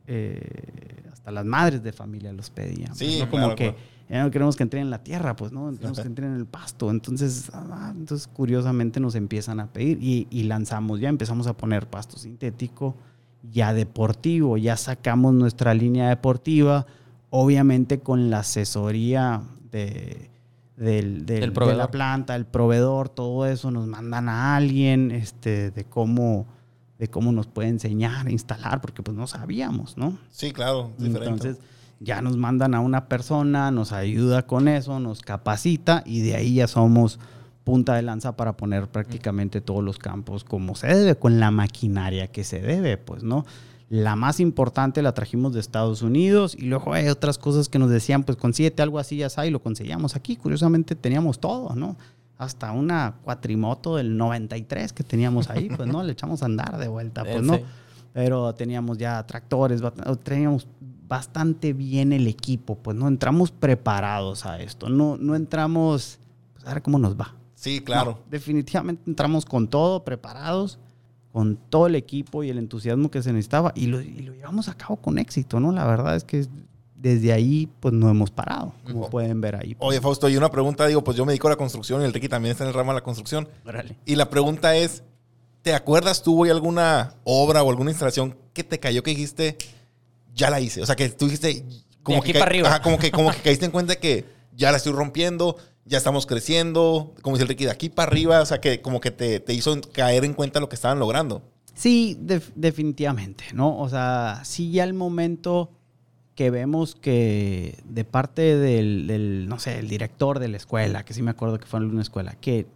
eh, hasta las madres de familia los pedían. Sí, pues, ¿no? como claro, que claro. ya no queremos que entren en la tierra, pues no, queremos que entren en el pasto. Entonces, ah, entonces curiosamente nos empiezan a pedir y, y lanzamos ya, empezamos a poner pasto sintético, ya deportivo, ya sacamos nuestra línea deportiva, obviamente con la asesoría de, del, del- Del de la planta, el proveedor, todo eso, nos mandan a alguien este, de cómo de cómo nos puede enseñar a instalar, porque pues no sabíamos, ¿no? Sí, claro. Diferente. Entonces ya nos mandan a una persona, nos ayuda con eso, nos capacita y de ahí ya somos punta de lanza para poner prácticamente todos los campos como se debe, con la maquinaria que se debe, pues, ¿no? La más importante la trajimos de Estados Unidos y luego hay otras cosas que nos decían, pues consíguete algo así, ya sabes, y lo conseguíamos aquí. Curiosamente teníamos todo, ¿no? Hasta una cuatrimoto del 93 que teníamos ahí, pues, ¿no? Le echamos a andar de vuelta, pues, ¿no? Pero teníamos ya tractores, teníamos bastante bien el equipo, pues no entramos preparados a esto, no, no entramos, pues a ver cómo nos va. Sí, claro. No, definitivamente entramos con todo, preparados, con todo el equipo y el entusiasmo que se necesitaba y lo, y lo llevamos a cabo con éxito, ¿no? La verdad es que desde ahí, pues no hemos parado, como pueden ver ahí. Oye, Fausto, y una pregunta, digo, pues yo me dedico a la construcción y el Ricky también está en el ramo de la construcción. Órale. Y la pregunta es, ¿te acuerdas tú hoy alguna obra o alguna instalación que te cayó que dijiste, ya la hice? O sea, que tú dijiste... Como aquí que para arriba. Ajá, como que, como que caíste en cuenta que ya la estoy rompiendo, ya estamos creciendo, como dice el Ricky, de aquí para arriba, o sea, que como que te, te hizo caer en cuenta lo que estaban logrando. Sí, def- definitivamente, ¿no? O sea, sí ya el momento que vemos que de parte del, del, no sé, el director de la escuela, que sí me acuerdo que fue en una escuela, que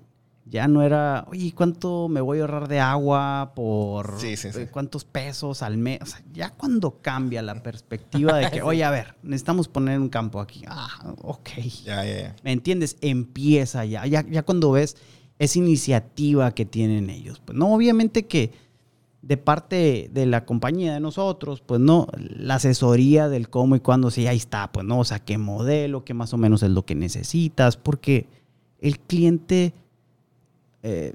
ya no era, oye, ¿cuánto me voy a ahorrar de agua por Sí, sí, sí. eh, cuántos pesos al mes? O sea, ya cuando cambia la perspectiva de que, oye, a ver, necesitamos poner un campo aquí. Ah, ok. Ya, ya, ya. ¿Me entiendes? Empieza ya. Ya, ya cuando ves esa iniciativa que tienen ellos. Pues no, obviamente que de parte de la compañía de nosotros, pues no, la asesoría del cómo y cuándo, sí, ahí está, pues no, o sea, qué modelo, qué más o menos es lo que necesitas, porque el cliente eh,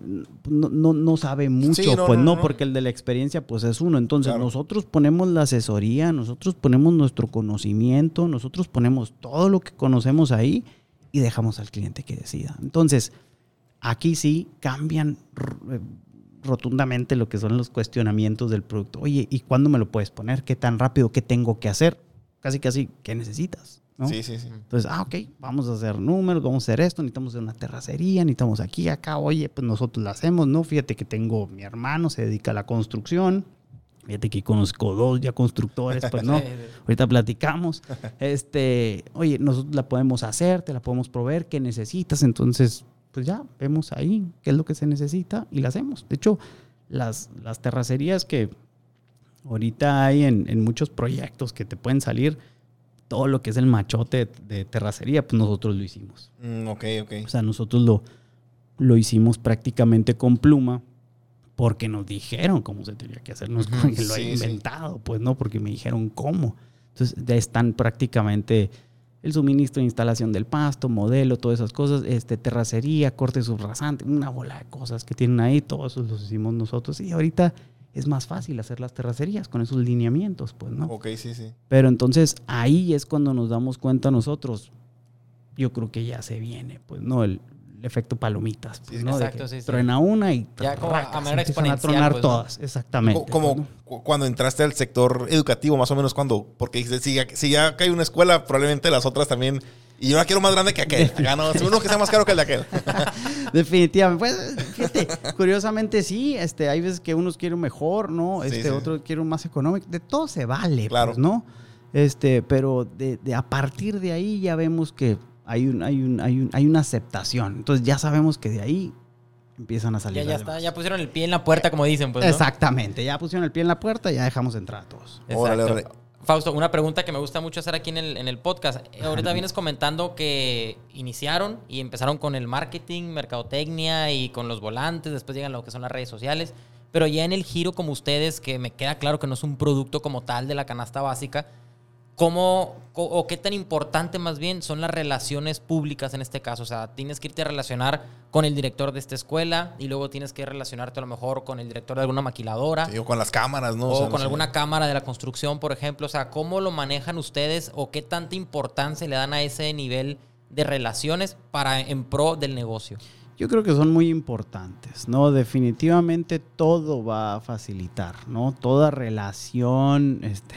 no, no- no sabe mucho, Sí, no, pues no, porque el de la experiencia, pues es uno. Entonces, Claro. nosotros ponemos la asesoría, nosotros ponemos nuestro conocimiento, nosotros ponemos todo lo que conocemos ahí y dejamos al cliente que decida. Entonces, aquí sí cambian eh, rotundamente lo que son los cuestionamientos del producto. Oye, ¿y cuándo me lo puedes poner? ¿Qué tan rápido? ¿Qué tengo que hacer? Casi, casi, ¿qué necesitas? ¿No? Sí, sí, sí. Entonces, ah, ok, vamos a hacer números, vamos a hacer esto, necesitamos una terracería, necesitamos aquí, acá, oye, pues nosotros la hacemos, ¿no? Fíjate que tengo mi hermano, se dedica a la construcción. Fíjate que conozco dos ya constructores, pues no. Ahorita platicamos. Este, oye, nosotros la podemos hacer, te la podemos proveer, ¿qué necesitas? Entonces, pues ya, vemos ahí qué es lo que se necesita y la hacemos. De hecho, las, las terracerías que ahorita hay en, en muchos proyectos que te pueden salir, todo lo que es el machote de terracería, pues nosotros lo hicimos. Mm, ok, ok. O sea, nosotros lo, lo hicimos prácticamente con pluma porque nos dijeron cómo se tenía que hacer. No es como que lo sí, he sí. inventado, pues no, porque me dijeron cómo. Entonces ya están prácticamente el suministro de instalación del pasto, modelo, todas esas cosas, este, terracería, corte subrasante, una bola de cosas que tienen ahí, todos esos los hicimos nosotros. Y ahorita es más fácil hacer las terracerías con esos lineamientos, pues, ¿no? Ok, sí, sí. Pero entonces ahí es cuando nos damos cuenta nosotros, yo creo que ya se viene, pues, ¿no? El, el efecto palomitas, pues, Sí, ¿no? Exacto, sí, sí. Truena una y Ya como a manera empiezan a exponencial, tronar pues, ¿no? todas, exactamente. Co- Como pues, cuando entraste al sector educativo, más o menos cuando, porque dices, si ya, si ya cae una escuela, probablemente las otras también. Y yo la quiero más grande que aquel. Acá no, uno que sea más caro que el de aquel. Definitivamente. Pues, fíjate, curiosamente sí, este, hay veces que unos quieren mejor, ¿no? Sí, Este, sí. otros quieren más económico. De todo se vale, Claro. pues, ¿no? Este, pero de, de- a partir de ahí ya vemos que hay un, hay un, hay un, hay una aceptación. Entonces ya sabemos que de ahí empiezan a salir. Ya, ya está, ya pusieron el pie en la puerta, como dicen, pues. ¿no? Exactamente, ya pusieron el pie en la puerta, ya dejamos entrar a todos. Órale, órale. Fausto, una pregunta que me gusta mucho hacer aquí en el, en el podcast. Eh, Ahorita vienes comentando que iniciaron y empezaron con el marketing, mercadotecnia y con los volantes, después llegan lo que son las redes sociales, pero ya en el giro como ustedes, que me queda claro que no es un producto como tal de la canasta básica, ¿cómo o qué tan importante más bien son las relaciones públicas en este caso? O sea, tienes que irte a relacionar con el director de esta escuela y luego tienes que relacionarte a lo mejor con el director de alguna maquiladora. Sí, o con las cámaras, ¿no? O, O sea, no con sé. alguna cámara de la construcción, por ejemplo. O sea, ¿cómo lo manejan ustedes o qué tanta importancia le dan a ese nivel de relaciones para en pro del negocio? Yo creo que son muy importantes, ¿no? Definitivamente todo va a facilitar, ¿no? Toda relación, este,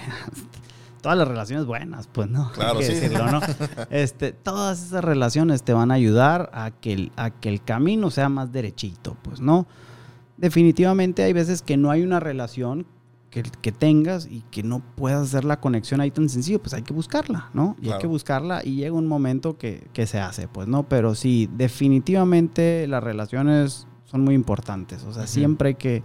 todas las relaciones buenas, pues, ¿no? Claro, Hay que sí. decirlo, ¿no? Este, todas esas relaciones te van a ayudar a que, el, a que el camino sea más derechito, pues, ¿no? Definitivamente hay veces que no hay una relación que, que tengas y que no puedas hacer la conexión ahí tan sencillo, pues hay que buscarla, ¿no? Y hay que buscarla y llega un momento que, que se hace, pues, ¿no? Pero sí, definitivamente las relaciones son muy importantes, o sea, siempre hay que,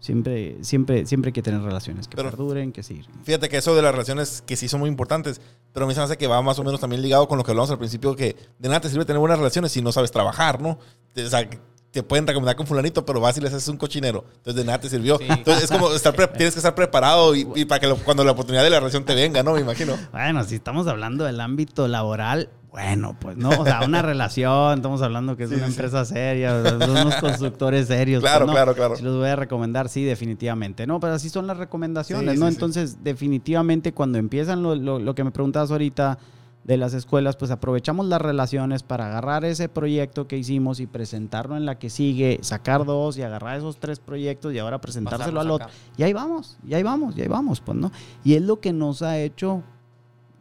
siempre, siempre, siempre hay que tener relaciones que Pero- perduren, que sí. Fíjate que eso de las relaciones que sí son muy importantes, pero a mí se me hace que va más o menos también ligado con lo que hablamos al principio, que de nada te sirve tener buenas relaciones si no sabes trabajar, ¿no? O sea, te pueden recomendar con fulanito, pero vas y les haces un cochinero. Entonces de nada te sirvió. Sí. Entonces es como estar tienes que estar preparado y, y para que lo- cuando la oportunidad de la relación te venga, ¿no? Me imagino. Bueno, si estamos hablando del ámbito laboral, bueno, pues no, o sea, una relación, estamos hablando que es Sí, una sí, empresa seria, son unos constructores serios. Claro, pues, ¿no? claro, claro. Si los voy a recomendar, sí, definitivamente. No, pero así son las recomendaciones, Sí, ¿no? Entonces, definitivamente cuando empiezan lo, lo- lo que me preguntabas ahorita de las escuelas, pues aprovechamos las relaciones para agarrar ese proyecto que hicimos y presentarlo en la que sigue, sacar dos y agarrar esos tres proyectos y ahora presentárselo al otro. Y ahí vamos, y ahí vamos, y ahí vamos, pues, ¿no? Y es lo que nos ha hecho,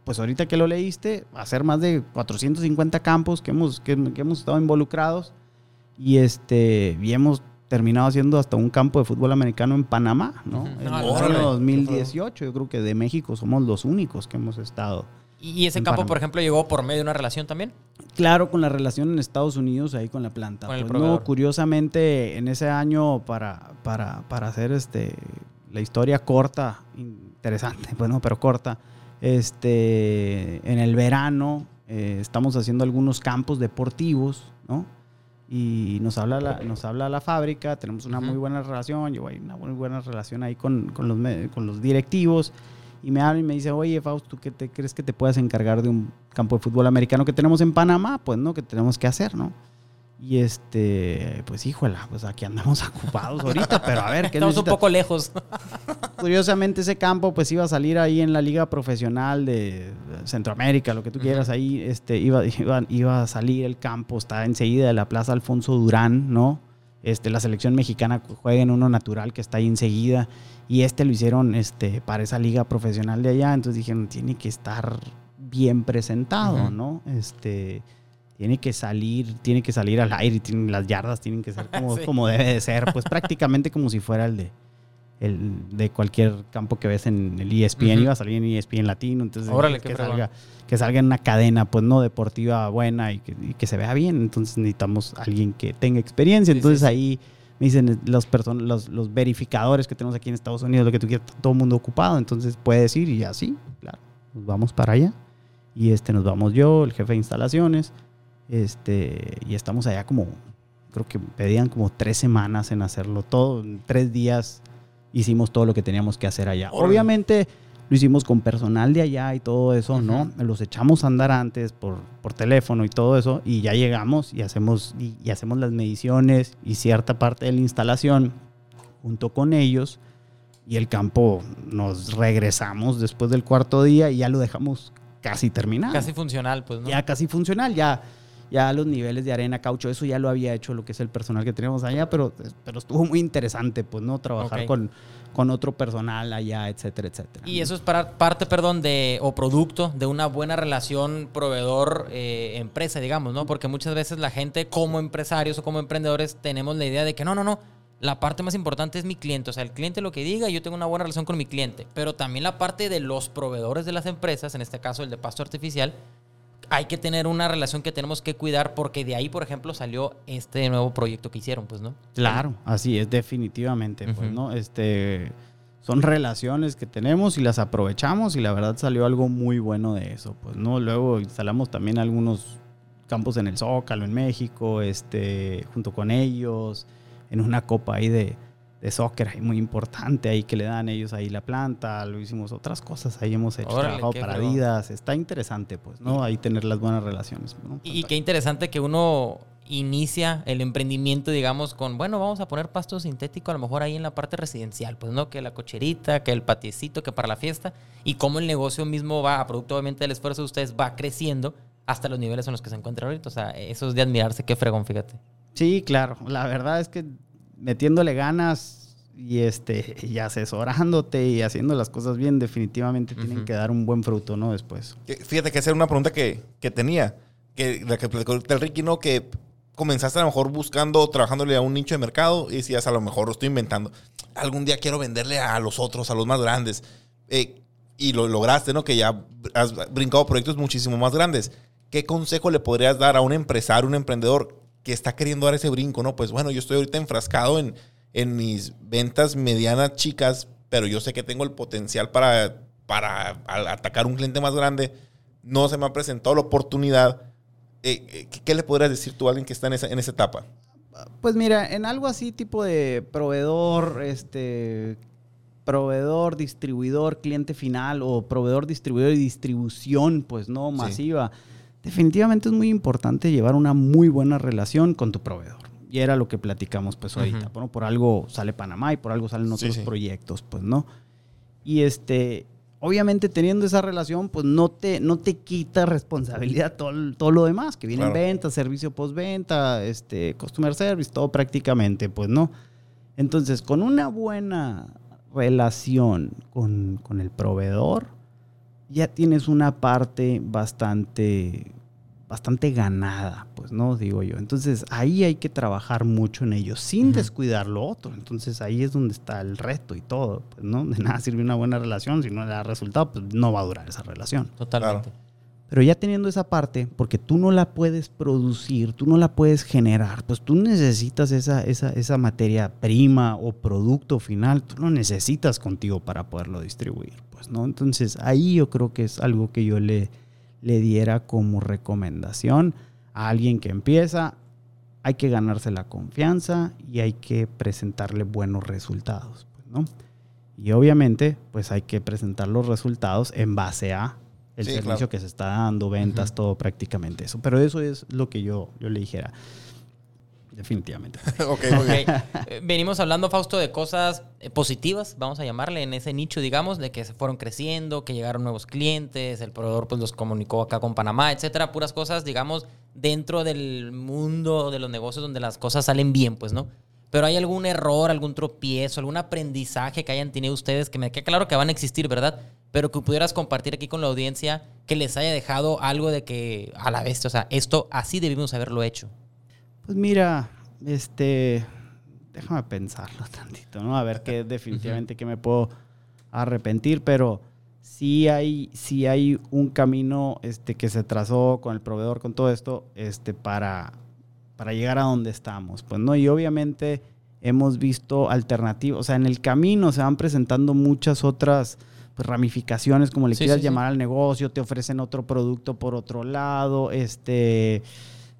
pues ahorita que lo leíste, hacer más de 450 campos que hemos, que, que hemos estado involucrados y, este, y hemos terminado haciendo hasta un campo de fútbol americano en Panamá, ¿no? En el Órale. año 2018, yo creo que de México somos los únicos que hemos estado. ¿Y ese campo, Panamá. por ejemplo, llegó por medio de una relación también? Claro, con la relación en Estados Unidos ahí con la planta. Con el Pues no, curiosamente en ese año para, para, para hacer este la historia corta, interesante, bueno, pero corta, este en el verano eh, estamos haciendo algunos campos deportivos, ¿no? Y nos habla la, nos habla la fábrica, tenemos una muy buena relación, yo hay una muy buena relación ahí con, con los, con los directivos. Y me habla y me dice, oye, Fausto, ¿tú qué te crees que te puedas encargar de un campo de fútbol americano que tenemos en Panamá? Pues, ¿no? Que tenemos que hacer, ¿no? Y este, pues, híjola, pues aquí andamos ocupados ahorita, pero a ver, ¿qué Estamos un poco lejos. Curiosamente ese campo pues iba a salir ahí en la liga profesional de Centroamérica, lo que tú quieras ahí, este, iba, iba, iba a salir el campo, está enseguida de la Plaza Alfonso Durán, ¿no? Este, la selección mexicana juega en uno natural que está ahí enseguida y este lo hicieron este, para esa liga profesional de allá, entonces dijeron, tiene que estar bien presentado. ¿no? Este, tiene que salir, tiene que salir al aire, tienen, las yardas tienen que ser como, Sí. como debe de ser, pues prácticamente como si fuera el de el de cualquier campo que ves en el ESPN, iba a salir en ESPN latino, entonces Órale, que salga, que salga en una cadena pues no deportiva buena y que, y que se vea bien, entonces necesitamos alguien que tenga experiencia, entonces sí, sí. ahí me dicen los, person- los, los verificadores que tenemos aquí en Estados Unidos, lo que tú quieras, todo el mundo ocupado, entonces puedes ir y así, claro, nos vamos para allá y este nos vamos yo, el jefe de instalaciones, este y estamos allá como creo que pedían como tres semanas en hacerlo todo, en tres días hicimos todo lo que teníamos que hacer allá. Obviamente lo hicimos con personal de allá y todo eso, ¿no? Los echamos a andar antes por, por teléfono y todo eso y ya llegamos y hacemos, y, y hacemos las mediciones y cierta parte de la instalación junto con ellos y el campo nos regresamos después del cuarto día y ya lo dejamos casi terminado. Casi funcional, pues, ¿no? Ya casi funcional, ya, ya los niveles de arena, caucho, eso ya lo había hecho lo que es el personal que teníamos allá, pero, pero estuvo muy interesante, pues, ¿no? Trabajar con, con otro personal allá, etcétera, etcétera. Y eso es para, parte, perdón, de, o producto de una buena relación proveedor-empresa, digamos, ¿no? Porque muchas veces la gente, como empresarios o como emprendedores, tenemos la idea de que no, no, no, la parte más importante es mi cliente. O sea, el cliente lo que diga, yo tengo una buena relación con mi cliente. Pero también la parte de los proveedores de las empresas, en este caso el de pasto artificial, hay que tener una relación que tenemos que cuidar porque de ahí, por ejemplo, salió este nuevo proyecto que hicieron, pues, ¿no? Claro, así es, definitivamente, pues. ¿no? Este, son relaciones que tenemos y las aprovechamos y la verdad salió algo muy bueno de eso, pues, ¿no? Luego instalamos también algunos campos en el Zócalo, en México, este, junto con ellos, en una copa ahí de, de soccer ahí muy importante ahí que le dan ellos ahí la planta, lo hicimos otras cosas, ahí hemos hecho Órale, trabajado para fregón. Adidas, está interesante, pues, ¿no? Ahí tener las buenas relaciones, ¿no? Y, y qué interesante que uno inicia el emprendimiento, digamos, con, bueno, vamos a poner pasto sintético a lo mejor ahí en la parte residencial, pues no, que la cocherita, que el patiecito, que para la fiesta, y cómo el negocio mismo va, a producto obviamente del esfuerzo de ustedes, va creciendo hasta los niveles en los que se encuentra ahorita. O sea, eso es de admirarse, qué fregón, fíjate. Sí, claro. La verdad es que metiéndole ganas y este y asesorándote y haciendo las cosas bien, definitivamente tienen que dar un buen fruto, ¿no? Después. Fíjate que esa era una pregunta que, que tenía, que la que platicó el Ricky, ¿no? Que comenzaste a lo mejor buscando, trabajándole a un nicho de mercado y decías, a lo mejor lo estoy inventando. Algún día quiero venderle a los otros, a los más grandes. Eh, y lo lograste, ¿no? Que ya has brincado proyectos muchísimo más grandes. ¿Qué consejo le podrías dar a un empresario, un emprendedor que está queriendo dar ese brinco, ¿no? Pues bueno, yo estoy ahorita enfrascado en, en mis ventas medianas chicas, pero yo sé que tengo el potencial para, para atacar un cliente más grande. No se me ha presentado la oportunidad. Eh, eh, ¿qué, qué le podrías decir tú a alguien que está en esa, en esa etapa? Pues mira, en algo así tipo de proveedor, este proveedor, distribuidor, cliente final o proveedor, distribuidor y distribución, pues no masiva. Definitivamente es muy importante llevar una muy buena relación con tu proveedor. Y era lo que platicamos pues ahorita. Ujú. Bueno, por algo sale Panamá y por algo salen Sí, otros sí. proyectos, pues, ¿no? Y este, obviamente teniendo esa relación, pues no te, no te quita responsabilidad todo, todo lo demás, que viene en Claro. venta, servicio postventa, este, customer service, todo prácticamente, pues, ¿no? Entonces, con una buena relación con, con el proveedor, ya tienes una parte bastante, bastante ganada, pues, ¿no? Digo yo. Entonces, ahí hay que trabajar mucho en ello, sin descuidar lo otro. Entonces, ahí es donde está el reto y todo, pues, ¿no? De nada sirve una buena relación, si no le da resultado, pues no va a durar esa relación. Totalmente. Pero ya teniendo esa parte, porque tú no la puedes producir, tú no la puedes generar, pues tú necesitas esa, esa, esa materia prima o producto final, tú lo necesitas contigo para poderlo distribuir, pues, ¿no? Entonces ahí yo creo que es algo que yo le, le diera como recomendación a alguien que empieza, hay que ganarse la confianza y hay que presentarle buenos resultados, pues, ¿no? Y obviamente, pues hay que presentar los resultados en base a el Sí, servicio claro. que se está dando, ventas, todo prácticamente eso. Pero eso es lo que yo, yo le dijera. Definitivamente. ok, muy bien. Ok. Eh, Venimos hablando, Fausto, de cosas eh, positivas, vamos a llamarle, en ese nicho, digamos, de que se fueron creciendo, que llegaron nuevos clientes, el proveedor pues los comunicó acá con Panamá, etcétera, puras cosas, digamos, dentro del mundo de los negocios donde las cosas salen bien, pues, ¿no? Pero hay algún error, algún tropiezo, algún aprendizaje que hayan tenido ustedes, que me queda claro que van a existir, ¿verdad? Pero que pudieras compartir aquí con la audiencia, que les haya dejado algo de que a la vez, o sea, esto así debimos haberlo hecho. Pues mira, este, déjame pensarlo tantito, ¿no? A ver qué definitivamente que me puedo arrepentir, pero sí hay, sí hay un camino este, que se trazó con el proveedor, con todo esto, este, para, para llegar a donde estamos, pues, ¿no? Y obviamente hemos visto alternativas, o sea, en el camino se van presentando muchas otras pues, ramificaciones, como le Sí, quieras sí, sí. llamar al negocio, te ofrecen otro producto por otro lado, este,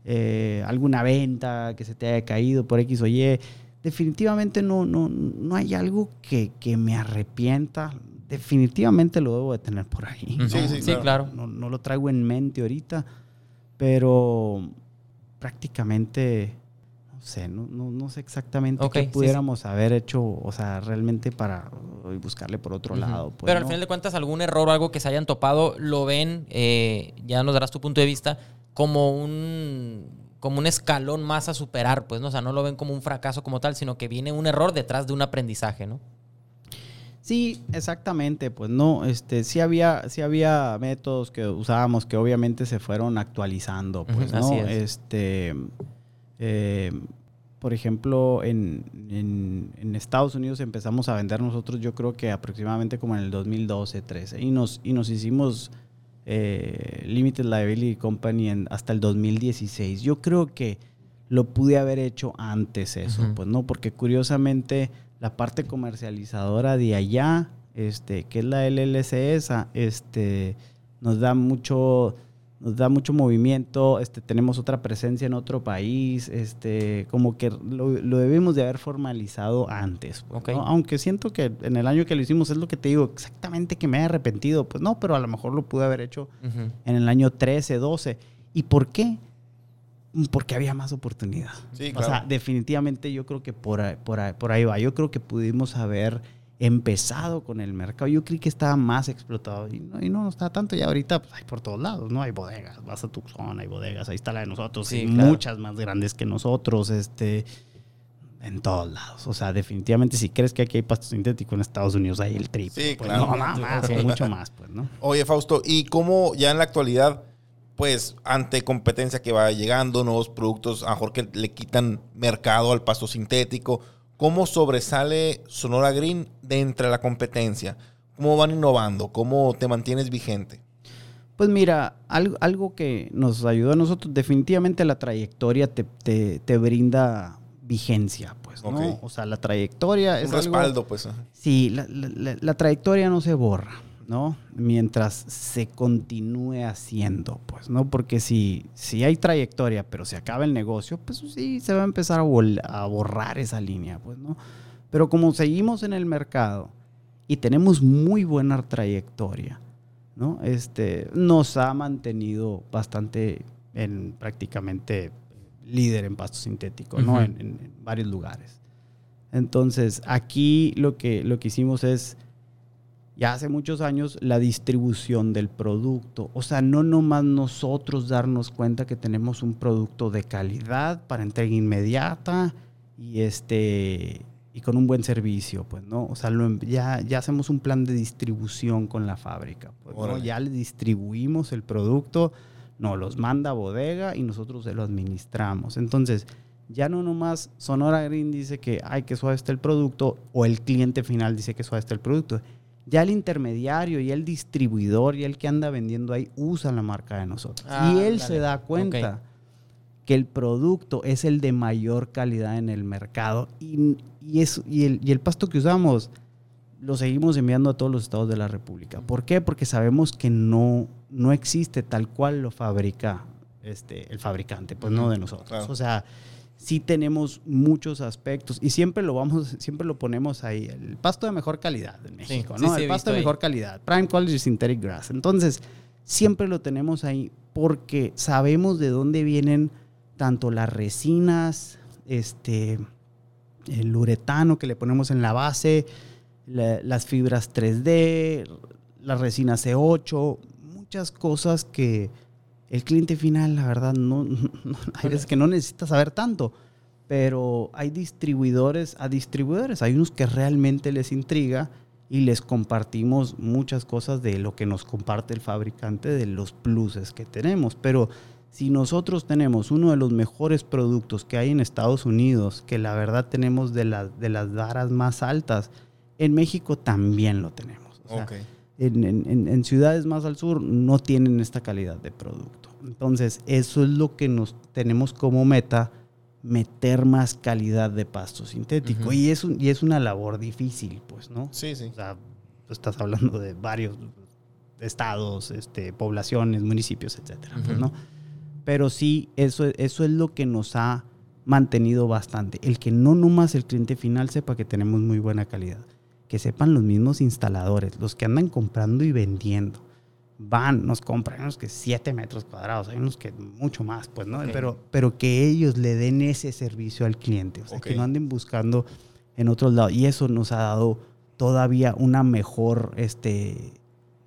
eh, alguna venta que se te haya caído por X o Y. Definitivamente no, no, no hay algo que, que me arrepienta. Definitivamente lo debo de tener por ahí. Ujú. Sí, sí, sí, claro. No, no lo traigo en mente ahorita, pero prácticamente, no sé, no, no, no sé exactamente Ok, qué sí, sí. pudiéramos haber hecho, o sea, realmente para buscarle por otro Ujú. lado. pues, Pero al ¿no? final de cuentas, algún error o algo que se hayan topado, lo ven, eh, ya nos darás tu punto de vista, como un, como un escalón más a superar, pues, ¿no? O sea, no lo ven como un fracaso como tal, sino que viene un error detrás de un aprendizaje, ¿no? Sí, exactamente, pues no, este, sí había, sí había métodos que usábamos que obviamente se fueron actualizando, pues, ¿no? así es. Este, eh, por ejemplo, en, en- en Estados Unidos empezamos a vender nosotros, yo creo que aproximadamente como en el 2012, 13, y nos, y nos hicimos eh, Limited Liability Company en- hasta el 2016. Yo creo que lo pude haber hecho antes eso, pues no, porque curiosamente la parte comercializadora de allá, este, que es la LLC esa, este, nos da mucho, nos da mucho movimiento, este, tenemos otra presencia en otro país, este, como que lo, lo debimos de haber formalizado antes, aunque siento que en el año que lo hicimos es lo que te digo, exactamente que me he arrepentido, pues no, pero a lo mejor lo pude haber hecho en el año 13, 12. ¿Y por qué? Porque había más oportunidad. Sí, O sea, definitivamente yo creo que por por, por ahí va. Yo creo que pudimos haber empezado con el mercado. Yo creí que estaba más explotado y no, y no está tanto. Y ahorita pues, hay por todos lados, ¿no? Hay bodegas. Vas a Tucson, hay bodegas. Ahí está la de nosotros. Sí, y claro. muchas más grandes que nosotros. Este, en todos lados. O sea, definitivamente si crees que aquí hay pasto sintético en Estados Unidos, hay el triple. Sí, pues, claro. No, nada más, Ok. mucho más, pues, ¿no? Oye, Fausto, ¿y cómo ya en la actualidad, pues, ante competencia que va llegando, nuevos productos, a lo mejor que le quitan mercado al pasto sintético, cómo sobresale Sonora Green de entre la competencia? ¿Cómo van innovando? ¿Cómo te mantienes vigente? Pues mira, algo, algo que nos ayudó a nosotros, definitivamente la trayectoria te, te- te brinda vigencia, pues, ¿no? O sea, la trayectoria es Un algo- respaldo, pues. ajá. Sí, la, la- la- la trayectoria no se borra, ¿no? Mientras se continúe haciendo, pues, ¿no? Porque si, si hay trayectoria, pero se acaba el negocio, pues sí, se va a empezar a, borrar esa línea, pues, ¿no? Pero como seguimos en el mercado y tenemos muy buena trayectoria, ¿no? Este, nos ha mantenido bastante en prácticamente líder en pasto sintético, ¿no? En- en varios lugares. Entonces, aquí lo que, lo que hicimos es, ya hace muchos años, la distribución del producto. O sea, no nomás nosotros darnos cuenta que tenemos un producto de calidad para entrega inmediata y este y con un buen servicio, pues, ¿no? O sea, lo em- ya, ya hacemos un plan de distribución con la fábrica. pues, ¿no? Ya le distribuimos el producto, nos los manda a bodega y nosotros se lo administramos. Entonces, ya no nomás Sonora Green dice que, ay, que suave está el producto, o el cliente final dice que suave está el producto. Ya el intermediario y el distribuidor y el que anda vendiendo ahí usan la marca de nosotros. Ah, y él dale. se da cuenta que el producto es el de mayor calidad en el mercado y, y, es, y, el, y el pasto que usamos lo seguimos enviando a todos los estados de la República. ¿Por qué? Porque sabemos que no, no existe tal cual lo fabrica este, el fabricante, pues no de nosotros. claro. O sea, sí tenemos muchos aspectos y siempre lo vamos, siempre lo ponemos ahí. El pasto de mejor calidad en México, sí, ¿no? sí, el pasto de ahí. mejor calidad. Prime Quality Synthetic Grass. Entonces, siempre lo tenemos ahí porque sabemos de dónde vienen tanto las resinas, este, el uretano que le ponemos en la base, la- las fibras 3D, la resina C8, muchas cosas que el cliente final, la verdad, no, no- hay veces que no necesita saber tanto, pero hay distribuidores a distribuidores, hay unos que realmente les intriga y les compartimos muchas cosas de lo que nos comparte el fabricante, de los pluses que tenemos, pero si nosotros tenemos uno de los mejores productos que hay en Estados Unidos, que la verdad tenemos de, las de las varas más altas, en México también lo tenemos. O sea, Ok. en, en- en- en ciudades más al sur no tienen esta calidad de producto. Entonces, eso es lo que nos tenemos como meta, meter más calidad de pasto sintético. Y, es un- y es una labor difícil, pues, ¿no? Sí, sí. O sea, tú estás hablando de varios estados, este, poblaciones, municipios, etcétera, pues. ¿no? Pero sí, eso, eso es lo que nos ha mantenido bastante. El que no nomás el cliente final sepa que tenemos muy buena calidad, que sepan los mismos instaladores, los que andan comprando y vendiendo. Van, nos compran unos que 7 metros cuadrados, hay unos que mucho más, pues, ¿no? Pero, pero que ellos le den ese servicio al cliente, o sea, que no anden buscando en otros lados. Y eso nos ha dado todavía una mejor este,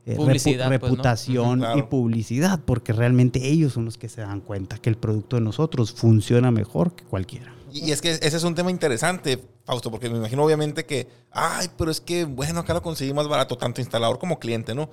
eh, repu- pues, reputación claro. y publicidad, porque realmente ellos son los que se dan cuenta que el producto de nosotros funciona mejor que cualquiera. Y, y es que ese es un tema interesante, Fausto, porque me imagino obviamente que, ay, pero es que, bueno, acá lo conseguí más barato, tanto instalador como cliente, ¿no?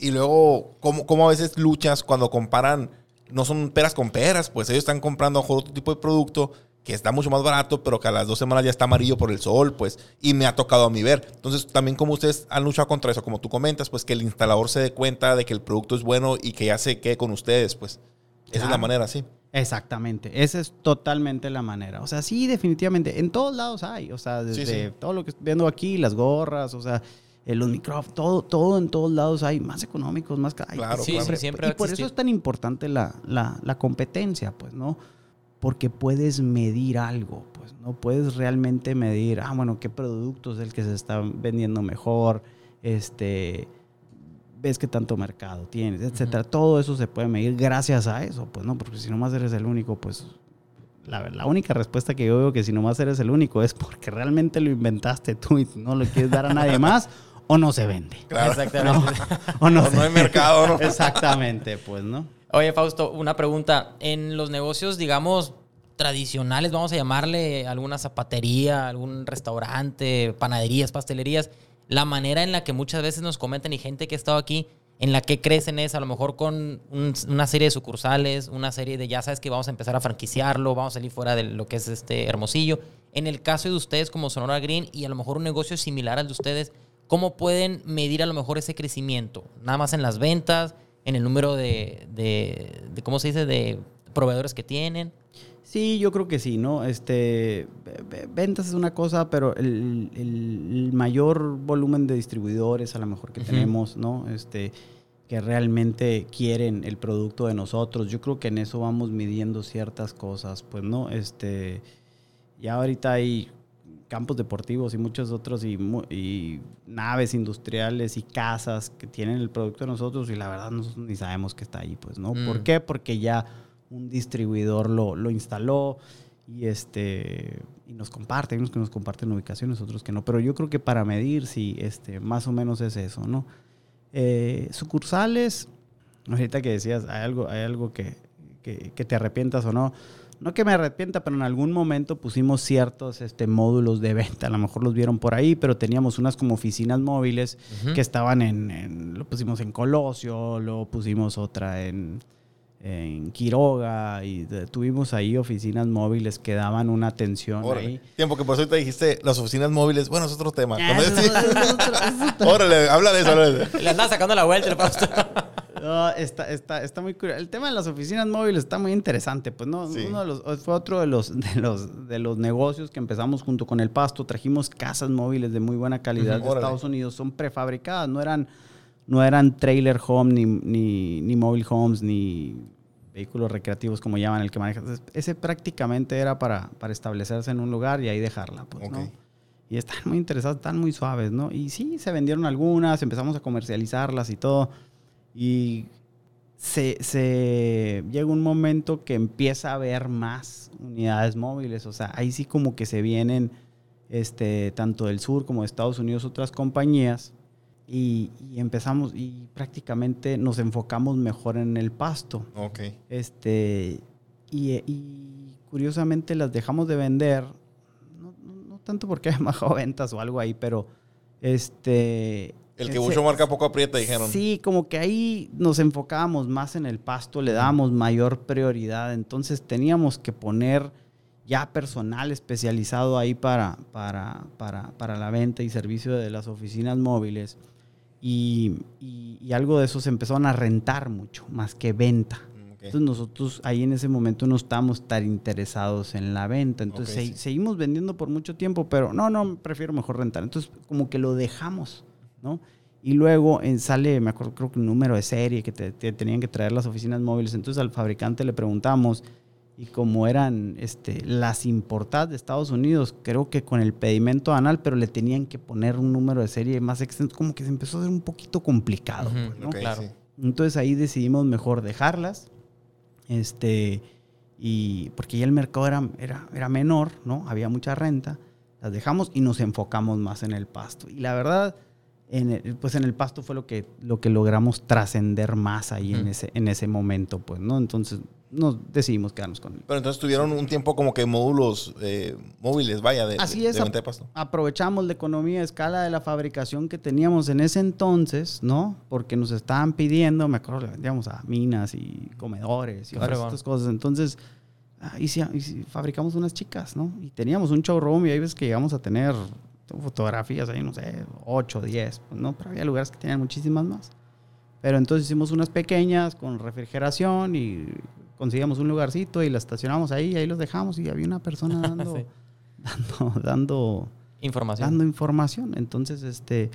Y luego, ¿cómo, cómo a veces luchas cuando comparan, no son peras con peras, pues ellos están comprando mejor otro tipo de producto que está mucho más barato, pero que a las dos semanas ya está amarillo por el sol, pues, y me ha tocado a mí ver. Entonces, también como ustedes han luchado contra eso, como tú comentas, pues que el instalador se dé cuenta de que el producto es bueno y que ya se quede con ustedes, pues. Esa es la Claro. manera, sí. Exactamente, esa es totalmente la manera. O sea, sí, definitivamente, en todos lados hay, o sea, desde sí. todo lo que estoy viendo aquí, las gorras, o sea, eh, los micrófonos, todo, todo en todos lados hay, más económicos, más ca- ay, Claro, Sí, claro. sí, siempre va Y por eso es tan importante la, la- la competencia, pues, ¿no? Porque puedes medir algo, pues, ¿no? Puedes realmente medir, ah, bueno, qué producto es el que se está vendiendo mejor, este, ves qué tanto mercado tienes, etcétera. Todo eso se puede medir gracias a eso, pues, ¿no? Porque si nomás eres el único, pues, la, la única respuesta que yo veo que si nomás eres el único es porque realmente lo inventaste tú y no lo quieres dar a nadie más o no se vende. Claro. Exactamente. O no, O se no hay vende. mercado, ¿no? Exactamente, pues, ¿no? Oye, Fausto, una pregunta. En los negocios, digamos, tradicionales, vamos a llamarle alguna zapatería, algún restaurante, panaderías, pastelerías, la manera en la que muchas veces nos comentan y gente que ha estado aquí, en la que crecen es a lo mejor con un- una serie de sucursales, una serie de, ya sabes que vamos a empezar a franquiciarlo, vamos a salir fuera de lo que es este Hermosillo. En el caso de ustedes como Sonora Green y a lo mejor un negocio similar al de ustedes, ¿cómo pueden medir a lo mejor ese crecimiento? Nada más en las ventas, en el número de, de, de ¿cómo se dice?, de proveedores que tienen. Sí, yo creo que sí, ¿no? Este, ve- ve- ventas es una cosa, pero el, mayor volumen de distribuidores a lo mejor que tenemos, ¿no? Este, que realmente quieren el producto de nosotros. Yo creo que en eso vamos midiendo ciertas cosas, pues, ¿no? Este, ya ahorita hay campos deportivos y muchos otros y, naves industriales y casas que tienen el producto de nosotros y la verdad nosotros ni sabemos que está ahí, pues, ¿no? ¿Por Mm. qué? Porque ya un distribuidor lo, lo instaló y este y nos comparte, hay unos que nos comparten ubicaciones, otros que no, pero yo creo que para medir sí, este, más o menos es eso, ¿no? Eh, sucursales, ahorita que decías, hay algo, hay algo que, que, que te arrepientas o no. No que me arrepienta, pero en algún momento pusimos ciertos este, módulos de venta. A lo mejor los vieron por ahí, pero teníamos unas como oficinas móviles que estaban en, en- Lo pusimos en Colosio, luego pusimos otra en, en Quiroga y de- tuvimos ahí oficinas móviles que daban una atención Órale. ahí. Tiempo que por eso te dijiste las oficinas móviles. Bueno, es otro tema. Ah, Órale, habla de eso. habla de eso. Le andaba sacando la vuelta. No, está, está, está muy curioso. El tema de las oficinas móviles está muy interesante. Pues no, Sí. uno de los, fue otro de los, de, los, de los negocios que empezamos junto con el Pasto. Trajimos casas móviles de muy buena calidad de órale. Estados Unidos. Son prefabricadas, no eran, no eran trailer home, ni, ni, ni mobile homes, ni vehículos recreativos como llaman el que maneja. Ese prácticamente era para, para establecerse en un lugar y ahí dejarla. Pues, ¿no? Y están muy interesadas, están muy suaves, ¿no? Y sí, se vendieron algunas, empezamos a comercializarlas y todo. Y se, se llega un momento que empieza a haber más unidades móviles. O sea, ahí sí como que se vienen este, tanto del sur como de Estados Unidos otras compañías. Y, y empezamos y prácticamente nos enfocamos mejor en el pasto. Ok. Este, y, y curiosamente las dejamos de vender, no, no- no tanto porque hayan bajado ventas o algo ahí, pero este... El que mucho marca poco aprieta, dijeron. Sí, como que ahí nos enfocábamos más en el pasto, le dábamos mayor prioridad, entonces teníamos que poner ya personal especializado ahí para, para, para, para la venta y servicio de las oficinas móviles. Y, y- y algo de eso se empezaron a rentar mucho, más que venta. Mm. Entonces nosotros ahí en ese momento no estábamos tan interesados en la venta. Entonces Ok, se- sí. seguimos vendiendo por mucho tiempo, pero no, no, prefiero mejor rentar. Entonces como que lo dejamos, ¿no? Y luego eh, sale, me acuerdo, creo que un número de serie que te, te tenían que traer las oficinas móviles. Entonces al fabricante le preguntamos y como eran este, las importadas de Estados Unidos, creo que con el pedimento anal, pero le tenían que poner un número de serie más extenso, como que se empezó a hacer un poquito complicado. Ujú, pues, ¿no? Ok, Claro. sí. Entonces ahí decidimos mejor dejarlas. Este, y porque ya el mercado era, era, era menor, ¿no? Había mucha renta. las dejamos y nos enfocamos más en el pasto. Y la verdad, en el, pues en el pasto fue lo que, lo que logramos trascender más ahí en, ese, en ese momento, pues, ¿no? Entonces nos decidimos quedarnos con él. Pero entonces tuvieron un tiempo como que módulos eh, móviles, vaya, de, Así de- es, de venta de pasto. aprovechamos la economía de escala de la fabricación que teníamos en ese entonces, ¿no? Porque nos estaban pidiendo, me acuerdo, le vendíamos a minas y comedores y otras cosas. Entonces, ah, y si, y si fabricamos unas chicas, ¿no? Y teníamos un showroom y hay veces que llegamos a tener fotografías ahí, no sé, 8, 10, pues, ¿no? Pero había lugares que tenían muchísimas más. Pero entonces hicimos unas pequeñas con refrigeración y conseguíamos un lugarcito y las estacionamos ahí y ahí los dejamos y había una persona dando, Sí. dando, dando, Información. dando información. Entonces, este,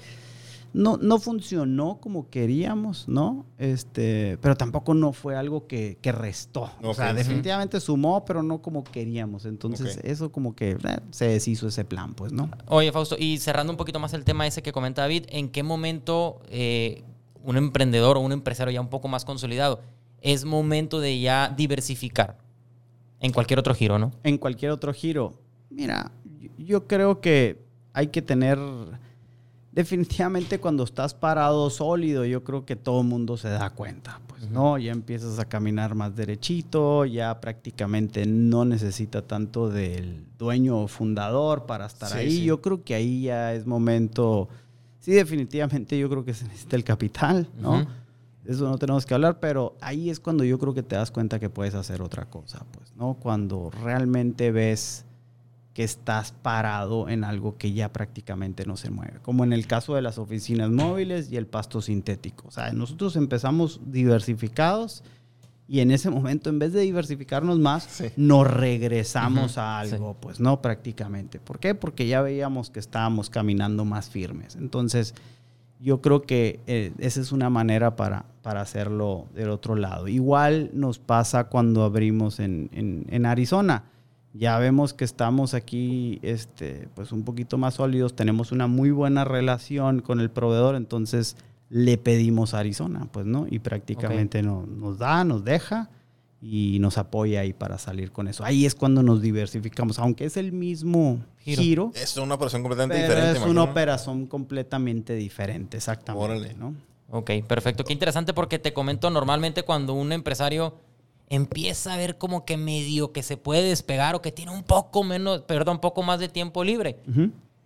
no, no funcionó como queríamos, ¿no? Este, pero tampoco no fue algo que, que restó. o sea, sí. definitivamente sumó, pero no como queríamos. Entonces, eso como que eh, se deshizo ese plan, pues, ¿no? Oye, Fausto, y cerrando un poquito más el tema ese que comenta David, ¿en qué momento eh, un emprendedor o un empresario ya un poco más consolidado es momento de ya diversificar en cualquier otro giro, ¿no? en cualquier otro giro. Mira, yo creo que hay que tener, definitivamente cuando estás parado sólido, yo creo que todo el mundo se da cuenta, pues, ¿no? Ya empiezas a caminar más derechito, ya prácticamente no necesita tanto del dueño o fundador para estar Sí, ahí. sí. Yo creo que ahí ya es momento, sí, definitivamente yo creo que se necesita el capital, ¿no? Eso no tenemos que hablar, pero ahí es cuando yo creo que te das cuenta que puedes hacer otra cosa, pues, ¿no? Cuando realmente ves que estás parado en algo que ya prácticamente no se mueve, como en el caso de las oficinas móviles y el pasto sintético. O sea, nosotros empezamos diversificados y en ese momento, en vez de diversificarnos más, Sí. nos regresamos a algo, pues no prácticamente. ¿Por qué? Porque ya veíamos que estábamos caminando más firmes. Entonces, yo creo que eh, esa es una manera para, para hacerlo del otro lado. Igual nos pasa cuando abrimos en, en- en Arizona. Ya vemos que estamos aquí este, pues un poquito más sólidos, tenemos una muy buena relación con el proveedor, entonces le pedimos a Arizona, pues, ¿no? Y prácticamente no- nos da, nos deja y nos apoya ahí para salir con eso. Ahí es cuando nos diversificamos, aunque es el mismo Giro. giro, Es una operación completamente pero diferente. es una operación completamente diferente, exactamente, Órale. ¿no? Ok, perfecto. Qué interesante porque te comento normalmente cuando un empresario empieza a ver como que medio que se puede despegar o que tiene un poco menos, perdón, un poco más de tiempo libre.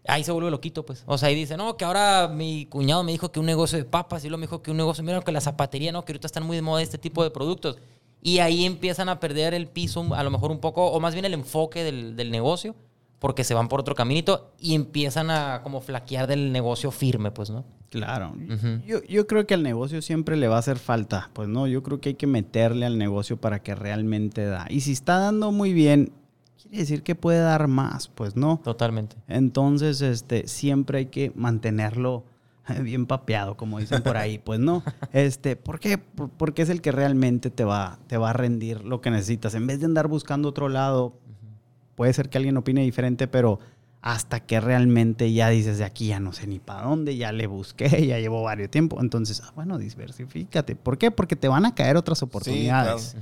Ahí se vuelve loquito, pues. O sea, ahí dice, no, que ahora mi cuñado me dijo que un negocio de papas, y luego me dijo que un negocio, mira, que la zapatería, no, que ahorita están muy de moda este tipo de productos. Y ahí empiezan a perder el piso, a lo mejor un poco, o más bien el enfoque del, del negocio, porque se van por otro caminito y empiezan a como flaquear del negocio firme, pues, ¿no? Claro. Yo, yo creo que al negocio siempre le va a hacer falta. Pues no, yo creo que hay que meterle al negocio para que realmente da. Y si está dando muy bien, quiere decir que puede dar más, pues no. Totalmente. Entonces, este, siempre hay que mantenerlo bien papeado, como dicen por ahí, pues no. Este, ¿por qué? Por- Porque es el que realmente te va, te va a rendir lo que necesitas. En vez de andar buscando otro lado, puede ser que alguien opine diferente, pero hasta que realmente ya dices de aquí ya no sé ni para dónde, ya le busqué, ya llevo varios tiempo. Entonces, ah, bueno, diversifícate. ¿Por qué? Porque te van a caer otras oportunidades.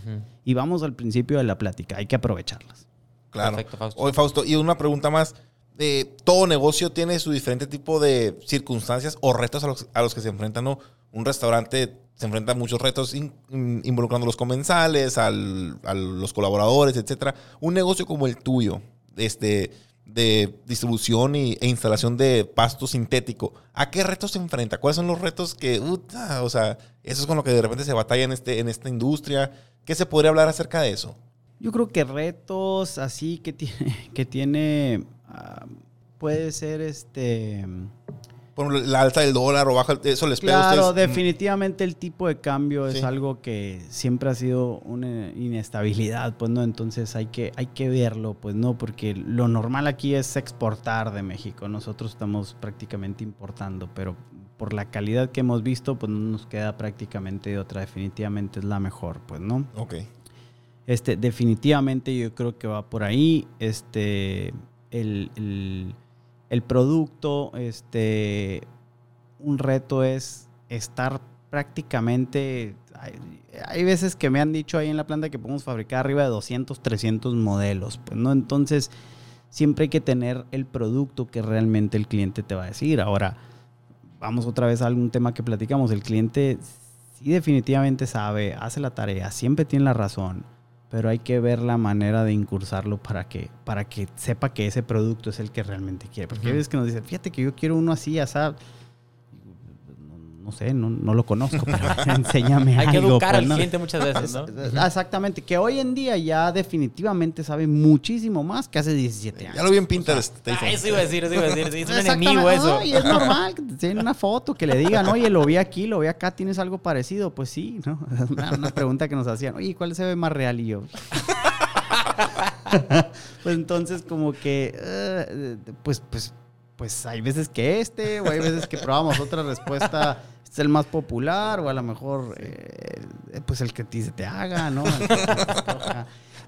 Y vamos al principio de la plática, hay que aprovecharlas. Claro. Perfecto, Fausto. Oye, Fausto, y una pregunta más. Eh, todo negocio tiene su diferente tipo de circunstancias o retos a los, a los que se enfrentan, ¿no? Un restaurante se enfrenta muchos retos in- in- involucrando a los comensales, al- a los colaboradores, etcétera. Un negocio como el tuyo, este, de distribución y- e instalación de pasto sintético, ¿a qué retos se enfrenta? ¿Cuáles son los retos que, o sea, eso es con lo que de repente se batalla en, este, en esta industria? ¿Qué se podría hablar acerca de eso? Yo creo que retos así que tiene, que tiene ah, puede ser este... Por la alta del dólar o baja, eso les pega a Claro, ustedes. definitivamente el tipo de cambio Sí. es algo que siempre ha sido una inestabilidad, pues no, entonces hay que, hay que verlo, pues no, porque lo normal aquí es exportar de México, nosotros estamos prácticamente importando, pero por la calidad que hemos visto, pues no nos queda prácticamente de otra, definitivamente es la mejor, pues no. Ok. Este, definitivamente yo creo que va por ahí. Este, el, el- el producto, este, un reto es estar prácticamente. Hay, hay veces que me han dicho ahí en la planta que podemos fabricar arriba de 200, 300 modelos, pues, ¿no? Entonces, siempre hay que tener el producto que realmente el cliente te va a decir. Ahora, vamos otra vez a algún tema que platicamos. El cliente sí definitivamente sabe, hace la tarea, siempre tiene la razón, pero hay que ver la manera de incursarlo para que, para que sepa que ese producto es el que realmente quiere. Porque hay veces que nos dicen, fíjate que yo quiero uno así, así. No sé, no, no lo conozco, pero enséñame Hay que algo, educar pues, al ¿no? cliente muchas veces, ¿no? Ah, Exactamente, que hoy en día ya definitivamente sabe muchísimo más que hace 17 años. Ya lo vi en Pinterest. te Ah, dicen. eso iba a decir, eso iba a decir. Es un enemigo eso. no, y es normal que te enseñen una foto, que le digan, oye, lo vi aquí, lo vi acá, ¿tienes algo parecido? Pues sí, ¿no? Una, una pregunta que nos hacían, oye, ¿cuál se ve más real? Y yo... pues entonces como que, eh, pues, pues, pues hay veces que este, o hay veces que probamos otra respuesta, es el más popular, o a lo mejor, eh, pues el que a ti se te haga, ¿no?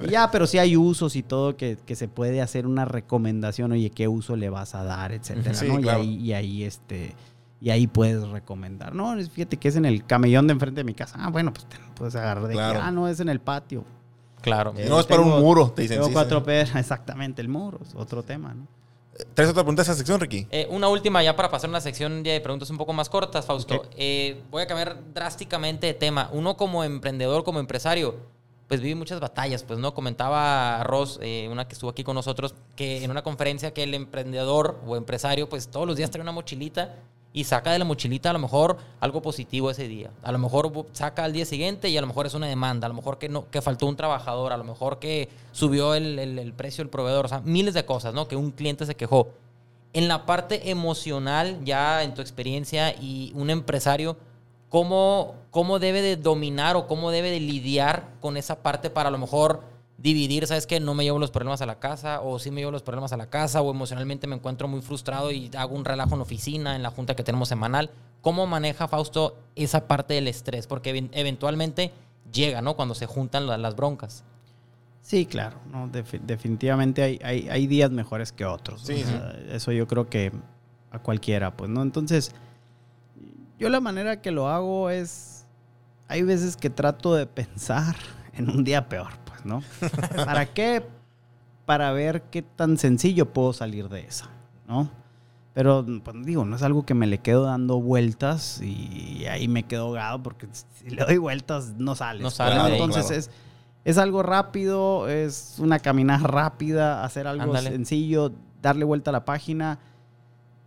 Y ya, pero sí hay usos y todo que, que se puede hacer una recomendación, oye, qué uso le vas a dar, etcétera, Sí, ¿no? claro. Y ahí, y ahí, este, y ahí puedes recomendar. No, fíjate que es en el camellón de enfrente de mi casa. Ah, bueno, pues te puedes agarrar de Claro. que, ah, no, es en el patio. Claro. Y no es para un muro, te dicen. Tengo sí, cuatro sí. pedras, exactamente, el muro, es otro tema, ¿no? ¿Traes otra pregunta a esa sección, Ricky? Eh, una última ya para pasar a una sección de preguntas un poco más cortas, Fausto. Ok. Eh, voy a cambiar drásticamente de tema. Uno como emprendedor, como empresario, pues vive muchas batallas. Pues no comentaba Ross, eh, una que estuvo aquí con nosotros, que en una conferencia que el emprendedor o empresario, pues todos los días trae una mochilita y saca de la mochilita a lo mejor algo positivo ese día. A lo mejor saca al día siguiente y a lo mejor es una demanda, a lo mejor que, no, que faltó un trabajador, a lo mejor que subió el, el- el precio del proveedor, o sea, miles de cosas, ¿no? Que un cliente se quejó. En la parte emocional, ya en tu experiencia y un empresario, ¿cómo, cómo debe de dominar o cómo debe de lidiar con esa parte para a lo mejor dividir, ¿sabes qué? No me llevo los problemas a la casa o sí me llevo los problemas a la casa o emocionalmente me encuentro muy frustrado y hago un relajo en la oficina, en la junta que tenemos semanal. ¿Cómo maneja Fausto esa parte del estrés? Porque even- eventualmente llega, ¿no? Cuando se juntan la- las broncas. Sí, claro, no, Defi- definitivamente hay, hay, hay días mejores que otros. Sí, o sea, Eso yo creo que a cualquiera, pues, ¿no? Entonces, yo la manera que lo hago es, hay veces que trato de pensar en un día peor, ¿no? ¿Para qué? Para ver qué tan sencillo puedo salir de esa, ¿no? Pero, pues, digo, no es algo que me le quedo dando vueltas y ahí me quedo ahogado porque si le doy vueltas no sales. No ahí, Entonces claro. es, es algo rápido, es una caminata rápida, hacer algo Ándale. sencillo, darle vuelta a la página.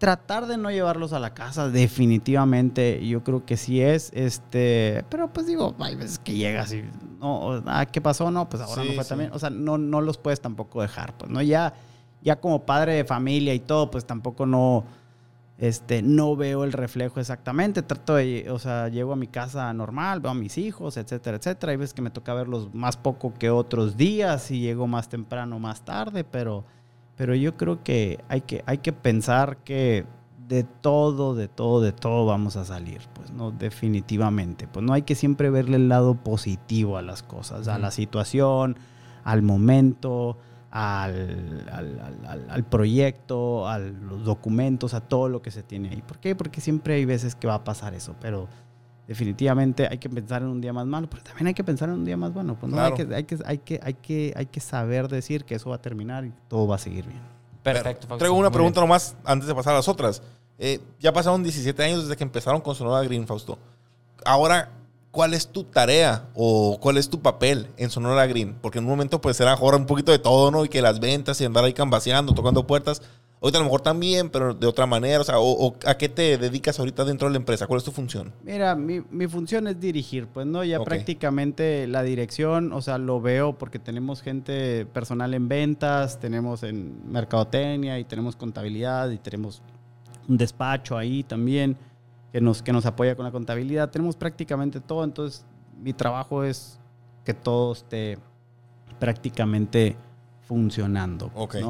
Tratar de no llevarlos a la casa, definitivamente, yo creo que sí es, este, pero pues digo, hay veces que llegas y, no, ah, ¿qué pasó? No, pues ahora Sí, no fue sí. también, o sea, no, no los puedes tampoco dejar, pues, ¿no? Ya, ya como padre de familia y todo, pues tampoco no, este, no veo el reflejo exactamente. Trato de, o sea, llego a mi casa normal, veo a mis hijos, etcétera, etcétera. Hay veces que me toca verlos más poco que otros días y llego más temprano, más tarde, pero, pero yo creo que hay que, hay que pensar que de todo, de todo, de todo vamos a salir, pues no, definitivamente. Pues no hay que siempre verle el lado positivo a las cosas, a la situación, al momento, al, al- al- al- al proyecto, a los documentos, a todo lo que se tiene ahí. ¿Por qué? Porque siempre hay veces que va a pasar eso, pero definitivamente hay que pensar en un día más malo, pero también hay que pensar en un día más bueno. Pues no, Claro. hay, que, hay, que, hay, que, hay, que, hay que saber decir que eso va a terminar y todo va a seguir bien. Perfecto. Fausto. Traigo una Muy pregunta bien. nomás antes de pasar a las otras. Eh, ya pasaron 17 años desde que empezaron con Sonora Green, Fausto. Ahora, ¿cuál es tu tarea o cuál es tu papel en Sonora Green? Porque en un momento pues era ahora un poquito de todo, ¿no? Y que las ventas y andar ahí cambaseando, tocando puertas. Ahorita a lo mejor también, pero de otra manera. O sea, o, o ¿a qué te dedicas ahorita dentro de la empresa? ¿Cuál es tu función? Mira, mi, mi función es dirigir, pues no, ya prácticamente la dirección, o sea, lo veo porque tenemos gente personal en ventas, tenemos en mercadotecnia y tenemos contabilidad y tenemos un despacho ahí también que nos, que nos apoya con la contabilidad. Tenemos prácticamente todo, entonces mi trabajo es que todo esté prácticamente funcionando. pues.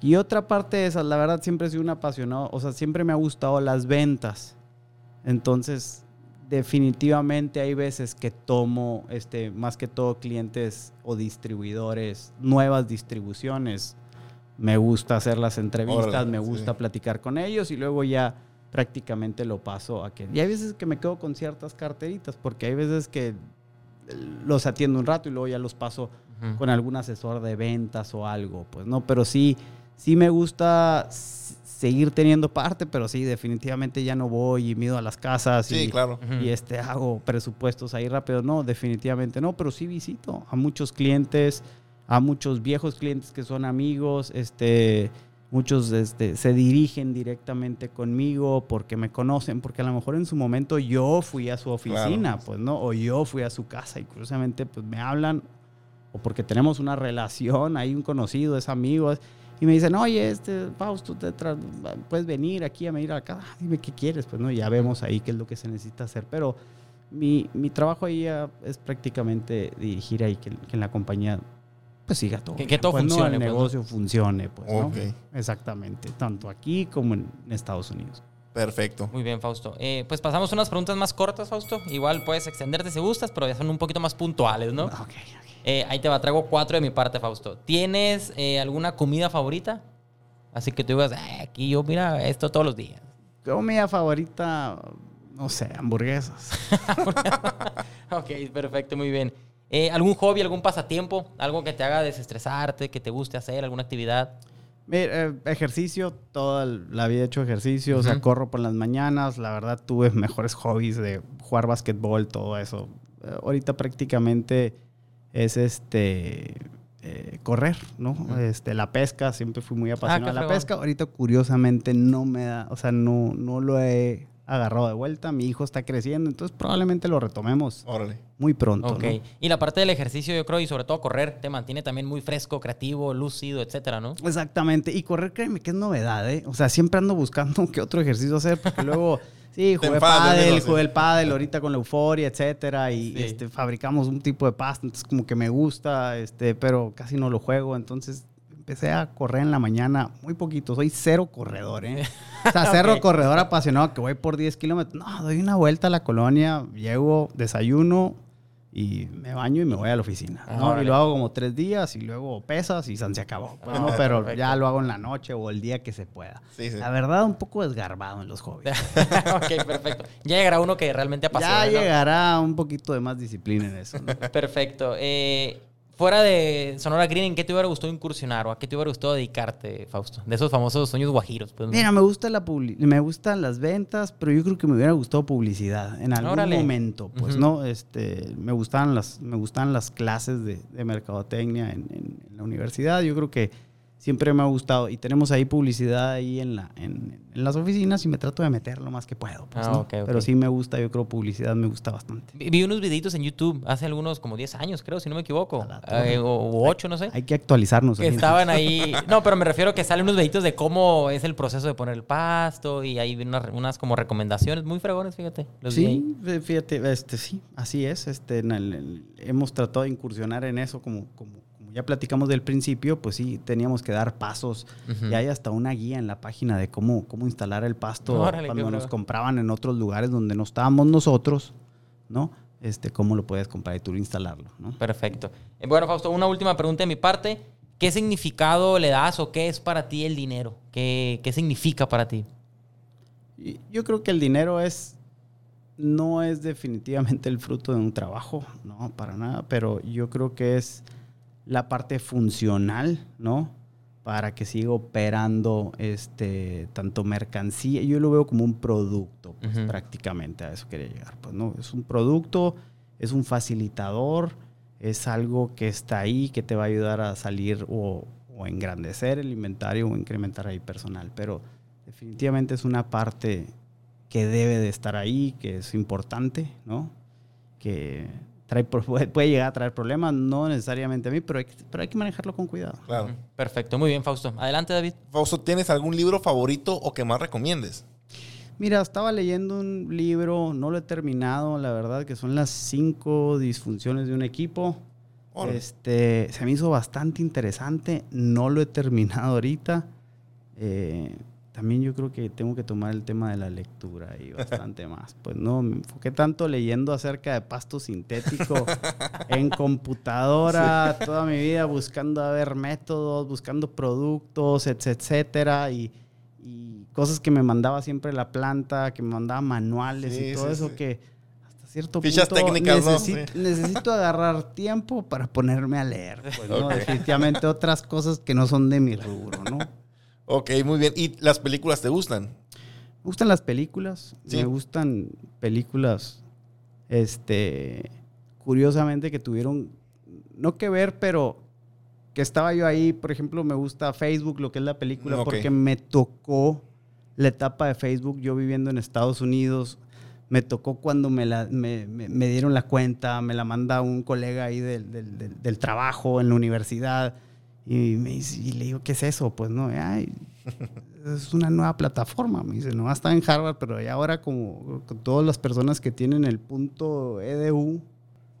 Y otra parte de esa, la verdad siempre he sido un apasionado, o sea, siempre me ha gustado las ventas. Entonces, definitivamente hay veces que tomo, este, más que todo clientes o distribuidores, nuevas distribuciones. Me gusta hacer las entrevistas, Órale, me gusta sí. platicar con ellos y luego ya prácticamente lo paso a que... Y hay veces que me quedo con ciertas carteritas, porque hay veces que los atiendo un rato y luego ya los paso Ujú. con algún asesor de ventas o algo, pues no, pero sí, sí me gusta seguir teniendo parte, pero sí, definitivamente ya no voy y mido a las casas. Sí, y, claro. Y este, hago presupuestos ahí rápido. No, definitivamente no, pero sí visito a muchos clientes, a muchos viejos clientes que son amigos, este... Muchos este, se dirigen directamente conmigo porque me conocen, porque a lo mejor en su momento yo fui a su oficina, pues no, o yo fui a su casa y curiosamente pues me hablan o porque tenemos una relación, hay un conocido, es amigo, es- y me dicen, oye, este, Fausto, te tra- puedes venir aquí a medir a la casa, Ah, dime qué quieres, pues no, ya vemos ahí qué es lo que se necesita hacer, pero mi, mi trabajo ahí ya es prácticamente dirigir ahí que, que en la compañía pues siga todo. Que- que todo pues, ¿no? funcione, el pues, ¿no? negocio funcione, pues, ¿no? Ok. Exactamente, tanto aquí como en Estados Unidos. Perfecto. Muy bien, Fausto. Eh, pues pasamos a unas preguntas más cortas, Fausto. Igual puedes extenderte si gustas, pero ya son un poquito más puntuales, ¿no? Ok, Eh, ahí te va, traigo cuatro de mi parte, Fausto. ¿Tienes eh, alguna comida favorita? Así que tú digas, "Ay, aquí yo, mira, esto todos los días. Comida favorita, no sé, hamburguesas. ok, perfecto, muy bien. Eh, ¿Algún hobby, algún pasatiempo? ¿Algo que te haga desestresarte, que te guste hacer, alguna actividad? Mira, ejercicio, toda la vida he hecho ejercicio, o sea, corro por las mañanas, la verdad tuve mejores hobbies de jugar basquetbol, todo eso. Ahorita prácticamente es este eh, correr, ¿no? Este, la pesca, siempre fui muy apasionado qué de la pesca. Ahorita curiosamente no me da, o sea, no, no lo he agarrado de vuelta. Mi hijo está creciendo, entonces probablemente lo retomemos Órale. Muy pronto. Ok. ¿no? Y la parte del ejercicio, yo creo, y sobre todo correr, te mantiene también muy fresco, creativo, lúcido, etcétera, ¿no? Exactamente. Y correr, créeme que es novedad, ¿eh? O sea, siempre ando buscando qué otro ejercicio hacer, porque luego, sí, jugué pádel, jugué el pádel ahorita con la euforia, etcétera, y Sí. este, fabricamos un tipo de pasta, entonces como que me gusta, este, pero casi no lo juego, entonces empecé a correr en la mañana muy poquito, soy cero corredor, ¿eh? O sea, cero corredor apasionado que voy por 10 kilómetros, no, doy una vuelta a la colonia, llego, desayuno, y me baño y me voy a la oficina. Ah, ¿no? Y lo hago como tres días y luego pesas y se acabó. Pues, ¿no? Ah, Pero perfecto. ya lo hago en la noche o el día que se pueda. Sí, sí. La verdad, un poco desgarbado en los hobbies. ok, perfecto. Ya llegará uno que realmente apasiona. ya ¿no? llegará un poquito de más disciplina en eso. Perfecto. Eh, fuera de Sonora Green, ¿en qué te hubiera gustado incursionar o a qué te hubiera gustado dedicarte, Fausto? De esos famosos sueños guajiros. Pues. Mira, me gusta la publi- me gustan las ventas, pero yo creo que me hubiera gustado publicidad en algún Órale. momento, pues no, este, me gustaban las, me gustaban las clases de, de mercadotecnia en, en- en la universidad. Yo creo que siempre me ha gustado y tenemos ahí publicidad ahí en la, en, en las oficinas y me trato de meter lo más que puedo, pues, Ah, ¿no? ok, ok. Pero sí me gusta, yo creo publicidad me gusta bastante. Vi unos videitos en YouTube hace algunos, como 10 años, creo, si no me equivoco. A torre. Eh, o, o 8, no sé. Hay que actualizarnos. Que estaban ahí. No, pero me refiero que salen unos videitos de cómo es el proceso de poner el pasto y hay unas, unas como recomendaciones muy fregones, fíjate. Los. Sí, fe- fíjate, este, sí, así es. Este, en el- hemos tratado de incursionar en eso, como, como ya platicamos del principio, pues sí, teníamos que dar pasos. Ujú. Y hay hasta una guía en la página de cómo, cómo instalar el pasto Órale, cuando nos compraban en otros lugares donde no estábamos nosotros, ¿no? Este, cómo lo puedes comprar y tú instalarlo, ¿no? Perfecto. Eh, Bueno, Fausto, una última pregunta de mi parte. ¿Qué significado le das o qué es para ti el dinero? ¿Qué, qué significa para ti? Yo creo que el dinero es no es definitivamente el fruto de un trabajo, no, para nada, pero yo creo que es la parte funcional, ¿no? Para que siga operando este tanto mercancía, yo lo veo como un producto, pues, prácticamente a eso quería llegar, pues no, es un producto, es un facilitador, es algo que está ahí que te va a ayudar a salir o, o engrandecer el inventario o incrementar ahí personal, pero definitivamente es una parte que debe de estar ahí, que es importante, ¿no? Que trae, puede puede llegar a traer problemas, no necesariamente a mí, pero hay, que- pero hay que manejarlo con cuidado. Claro. Perfecto, muy bien, Fausto. Adelante, David. Fausto, ¿tienes algún libro favorito o que más recomiendes? Mira, estaba leyendo un libro, no lo he terminado, la verdad, que son las cinco disfunciones de un equipo. Este, se me hizo bastante interesante, no lo he terminado ahorita. Eh, también yo creo que tengo que tomar el tema de la lectura y bastante más. Pues no, me enfoqué tanto leyendo acerca de pasto sintético en computadora toda mi vida, buscando a ver métodos, buscando productos, etc- etcétera, y, y cosas que me mandaba siempre la planta, que me mandaba manuales Sí, y todo sí, eso sí. que hasta cierto Fichas punto técnicas, ¿no? necesi- Sí. necesito agarrar tiempo para ponerme a leer. Pues, ¿no? Definitivamente otras cosas que no son de mi rubro, ¿no? Ok, muy bien. ¿Y las películas te gustan? Me gustan las películas. Sí. Me gustan películas, este, curiosamente que tuvieron, no que ver, pero que estaba yo ahí. Por ejemplo, me gusta Facebook, lo que es la película, porque me tocó la etapa de Facebook, yo viviendo en Estados Unidos. Me tocó cuando me, la, me, me- me dieron la cuenta, me la manda un colega ahí del, del- del- del trabajo en la universidad. Y, me dice- y le digo, ¿qué es eso? Pues no, ay, es una nueva plataforma. Me dice, no está en Harvard, pero ya ahora como todas las personas que tienen el punto EDU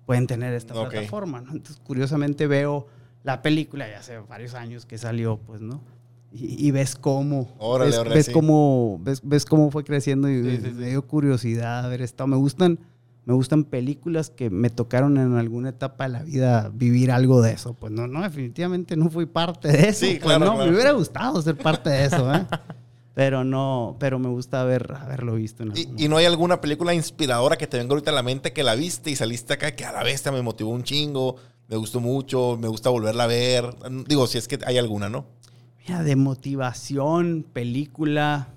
pueden tener esta Ok. plataforma. ¿no? Entonces, curiosamente veo la película ya hace varios años que salió, pues, ¿no? Y, y ves cómo, Órale, ves, órale, ves sí. cómo, ves, ves cómo fue creciendo y Sí, sí, me dio curiosidad ver esto. Me gustan, me gustan películas que me tocaron en alguna etapa de la vida vivir algo de eso. Pues no, no, definitivamente no fui parte de eso. Sí, pues, claro, no, claro. me hubiera gustado ser parte de eso, ¿eh? Pero no, pero me gusta haber, haberlo visto en ¿Y, y no hay alguna película inspiradora que te venga ahorita a la mente que la viste y saliste acá que a la bestia me motivó un chingo, me gustó mucho, me gusta volverla a ver? Digo, si es que hay alguna, ¿no? Mira, de motivación, película.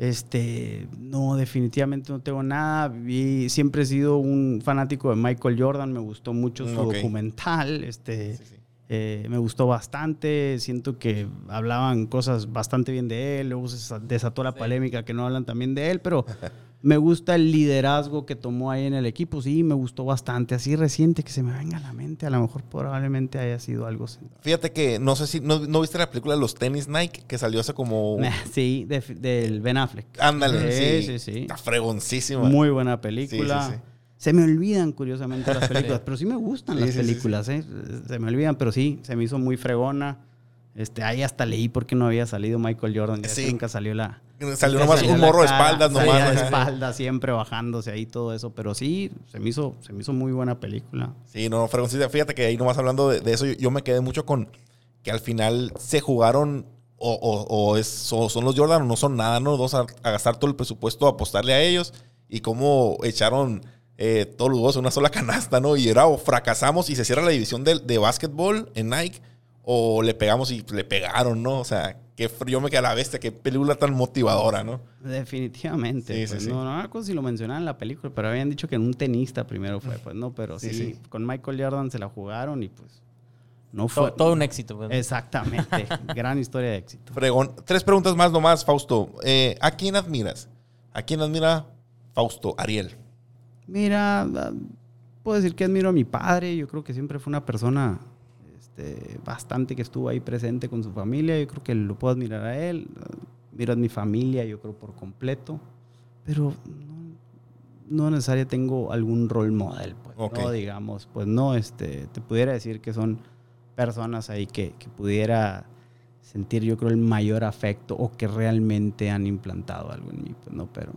Este, no, definitivamente no tengo nada. Vi- siempre he sido un fanático de Michael Jordan. Me gustó mucho su Mm, ok. documental. Este, eh, me gustó bastante. Siento que hablaban cosas bastante bien de él. Luego se desató la polémica que no hablan también de él, pero me gusta el liderazgo que tomó ahí en el equipo. Sí, me gustó bastante. Así reciente que se me venga a la mente. A lo mejor probablemente haya sido algo. Fíjate que no sé si no, ¿no viste la película de los tenis Nike que salió hace como Sí, de- del Ben Affleck. Ándale, sí, sí, sí. Está fregoncísima. Muy buena película. Sí, sí, sí. Se me olvidan curiosamente las películas, pero sí me gustan Sí, las sí, sí, películas, ¿eh? Se me olvidan, pero sí, se me hizo muy fregona. Este, ahí hasta leí por qué no había salido Michael Jordan. Ya Sí. que nunca salió la. Salió nomás salió un morro de espaldas nomás. de espaldas, siempre bajándose ahí todo eso. Pero sí, se me hizo, se me hizo muy buena película. Sí, no, fregoncísima. Fíjate que ahí nomás hablando de, de eso, yo, yo me quedé mucho con que al final se jugaron o, o- o es- o son los Jordan o no son nada, ¿no? Vamos a, a gastar todo el presupuesto a apostarle a ellos y cómo echaron eh, todos los huevos en una sola canasta, ¿no? Y era o fracasamos y se cierra la división de, de básquetbol en Nike o le pegamos y le pegaron, ¿no? O sea, qué fr- yo me quedé a la bestia, qué película tan motivadora, ¿no? Definitivamente. Sí, pues, sí. No, no me acuerdo si lo mencionaban en la película, pero habían dicho que en un tenista primero fue, pues no, pero Sí, sí, sí. con Michael Jordan se la jugaron y pues no fue. Todo, un éxito. pues. Exactamente. Gran historia de éxito. Fregón. Tres preguntas más nomás, Fausto. Eh, ¿A quién admiras? ¿A quién admira Fausto Ariel? Mira, ah, puedo decir que admiro a mi padre. Yo creo que siempre fue una persona este, bastante que estuvo ahí presente con su familia. Yo creo que lo puedo admirar a él. Miro a mi familia, yo creo, por completo. Pero no, no necesariamente tengo algún role model, pues, Ok. no digamos, pues no, este, te pudiera decir que son personas ahí que, que pudiera sentir, yo creo, el mayor afecto o que realmente han implantado algo en mí, pues no, pero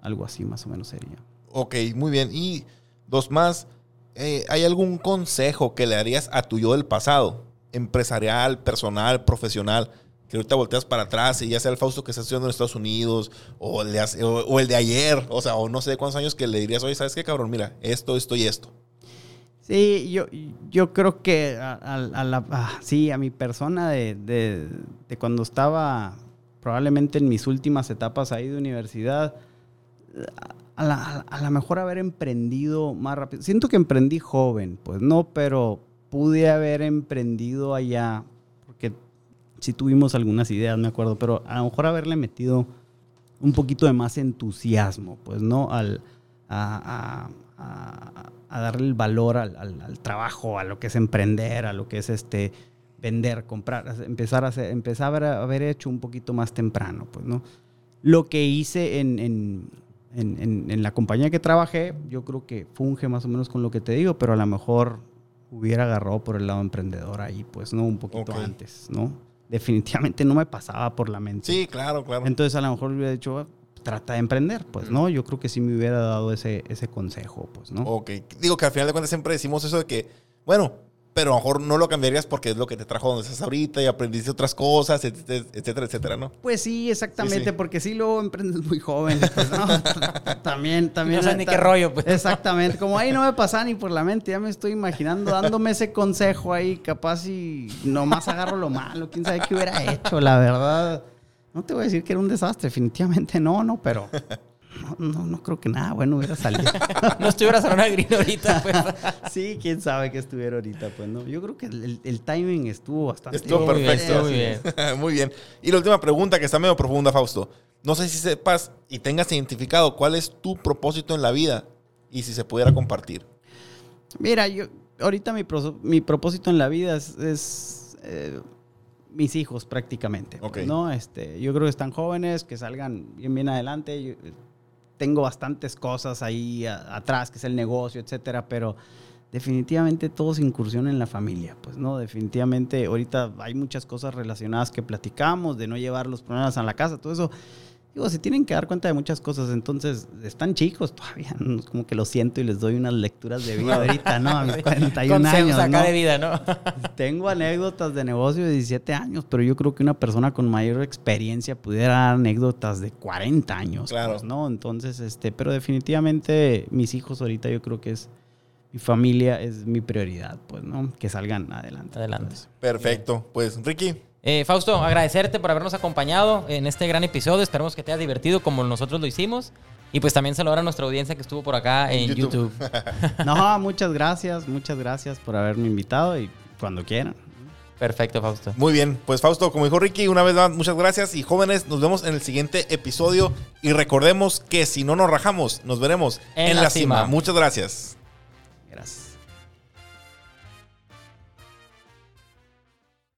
algo así más o menos sería. Ok, muy bien. Y dos más. Eh, ¿Hay algún consejo que le darías a tu yo del pasado? Empresarial, personal, profesional. Que ahorita volteas para atrás y ya sea el Fausto que está estudiando en Estados Unidos o el de, ayer. O sea, o no sé cuántos años que le dirías, oye, ¿sabes qué, cabrón? Mira, esto, esto y esto. Sí, yo, yo creo que a, la, sí, a mi persona de, de- de cuando estaba probablemente en mis últimas etapas ahí de universidad, a la, a la mejor haber emprendido más rápido. Siento que emprendí joven, pues no, pero pude haber emprendido allá, porque sí tuvimos algunas ideas, me acuerdo, pero a lo mejor haberle metido un poquito de más entusiasmo, pues, ¿no? Al, a, a- darle el valor al, trabajo, a lo que es emprender, a lo que es este vender, comprar, empezar a empezar a haber hecho un poquito más temprano, pues, ¿no? Lo que hice en- en- en- en la compañía que trabajé, yo creo que funge más o menos con lo que te digo, pero a lo mejor hubiera agarrado por el lado emprendedor ahí, pues, ¿no? Un poquito Ok. antes, ¿no? Definitivamente no me pasaba por la mente. Sí, claro, claro. Entonces a lo mejor hubiera dicho, "Ah, trata de emprender, pues, ¿no? Yo creo que sí me hubiera dado ese, ese consejo, pues, ¿no? Ok. Digo que al final de cuentas siempre decimos eso de que, bueno, pero a lo mejor no lo cambiarías porque es lo que te trajo donde estás ahorita y aprendiste otras cosas, etcétera, etcétera, ¿no? Pues sí, exactamente, Sí, sí. porque sí luego emprendes muy joven. pues, ¿no? también, también. No sabes ni qué rollo, pues. Exactamente, como ahí no me pasa ni por la mente, ya me estoy imaginando dándome ese consejo ahí, capaz y nomás agarro lo malo, quién sabe qué hubiera hecho, la verdad. No te voy a decir que era un desastre, definitivamente no, no, pero no, no, no creo que nada bueno hubiera salido. No estuvieras en una green ahorita, pues. Sí, quién sabe que estuviera ahorita, pues no. Yo creo que el, el timing estuvo bastante Estuvo bien, perfecto. estuvo muy bien. Muy bien. Y la última pregunta que está medio profunda, Fausto. No sé si sepas y tengas identificado cuál es tu propósito en la vida y si se pudiera compartir. Mira, yo ahorita mi, mi propósito en la vida es, es, eh, mis hijos prácticamente. pues. ¿no? Este, yo creo que están jóvenes, que salgan bien bien adelante. Yo, tengo bastantes cosas ahí atrás, que es el negocio, etcétera, pero definitivamente todo se incursiona en la familia, pues no, definitivamente ahorita hay muchas cosas relacionadas que platicamos de no llevar los problemas a la casa, todo eso. Digo, se tienen que dar cuenta de muchas cosas, entonces están chicos todavía, ¿no? Es como que lo siento y les doy unas lecturas de vida ahorita, ¿no? A mis 41 Consejos años, acá ¿no? de vida, ¿no? Tengo anécdotas de negocio de 17 años, pero yo creo que una persona con mayor experiencia pudiera dar anécdotas de 40 años, Claro. pues, ¿no? Entonces, este, pero definitivamente mis hijos ahorita yo creo que es mi familia es mi prioridad, pues, ¿no? Que salgan adelante. Adelante. Pues. Perfecto. Pues, Ricky, Eh, Fausto, agradecerte por habernos acompañado en este gran episodio. Esperemos que te haya divertido como nosotros lo hicimos. Y pues también saludar a nuestra audiencia que estuvo por acá en, En YouTube. YouTube. No, muchas gracias, muchas gracias por haberme invitado y cuando quieran. Perfecto, Fausto. muy bien. Pues, Fausto, como dijo Ricky, una vez más, muchas gracias. Y jóvenes, nos vemos en el siguiente episodio. Y recordemos que si no nos rajamos, nos veremos En en, la la cima. cima. Muchas gracias. Gracias.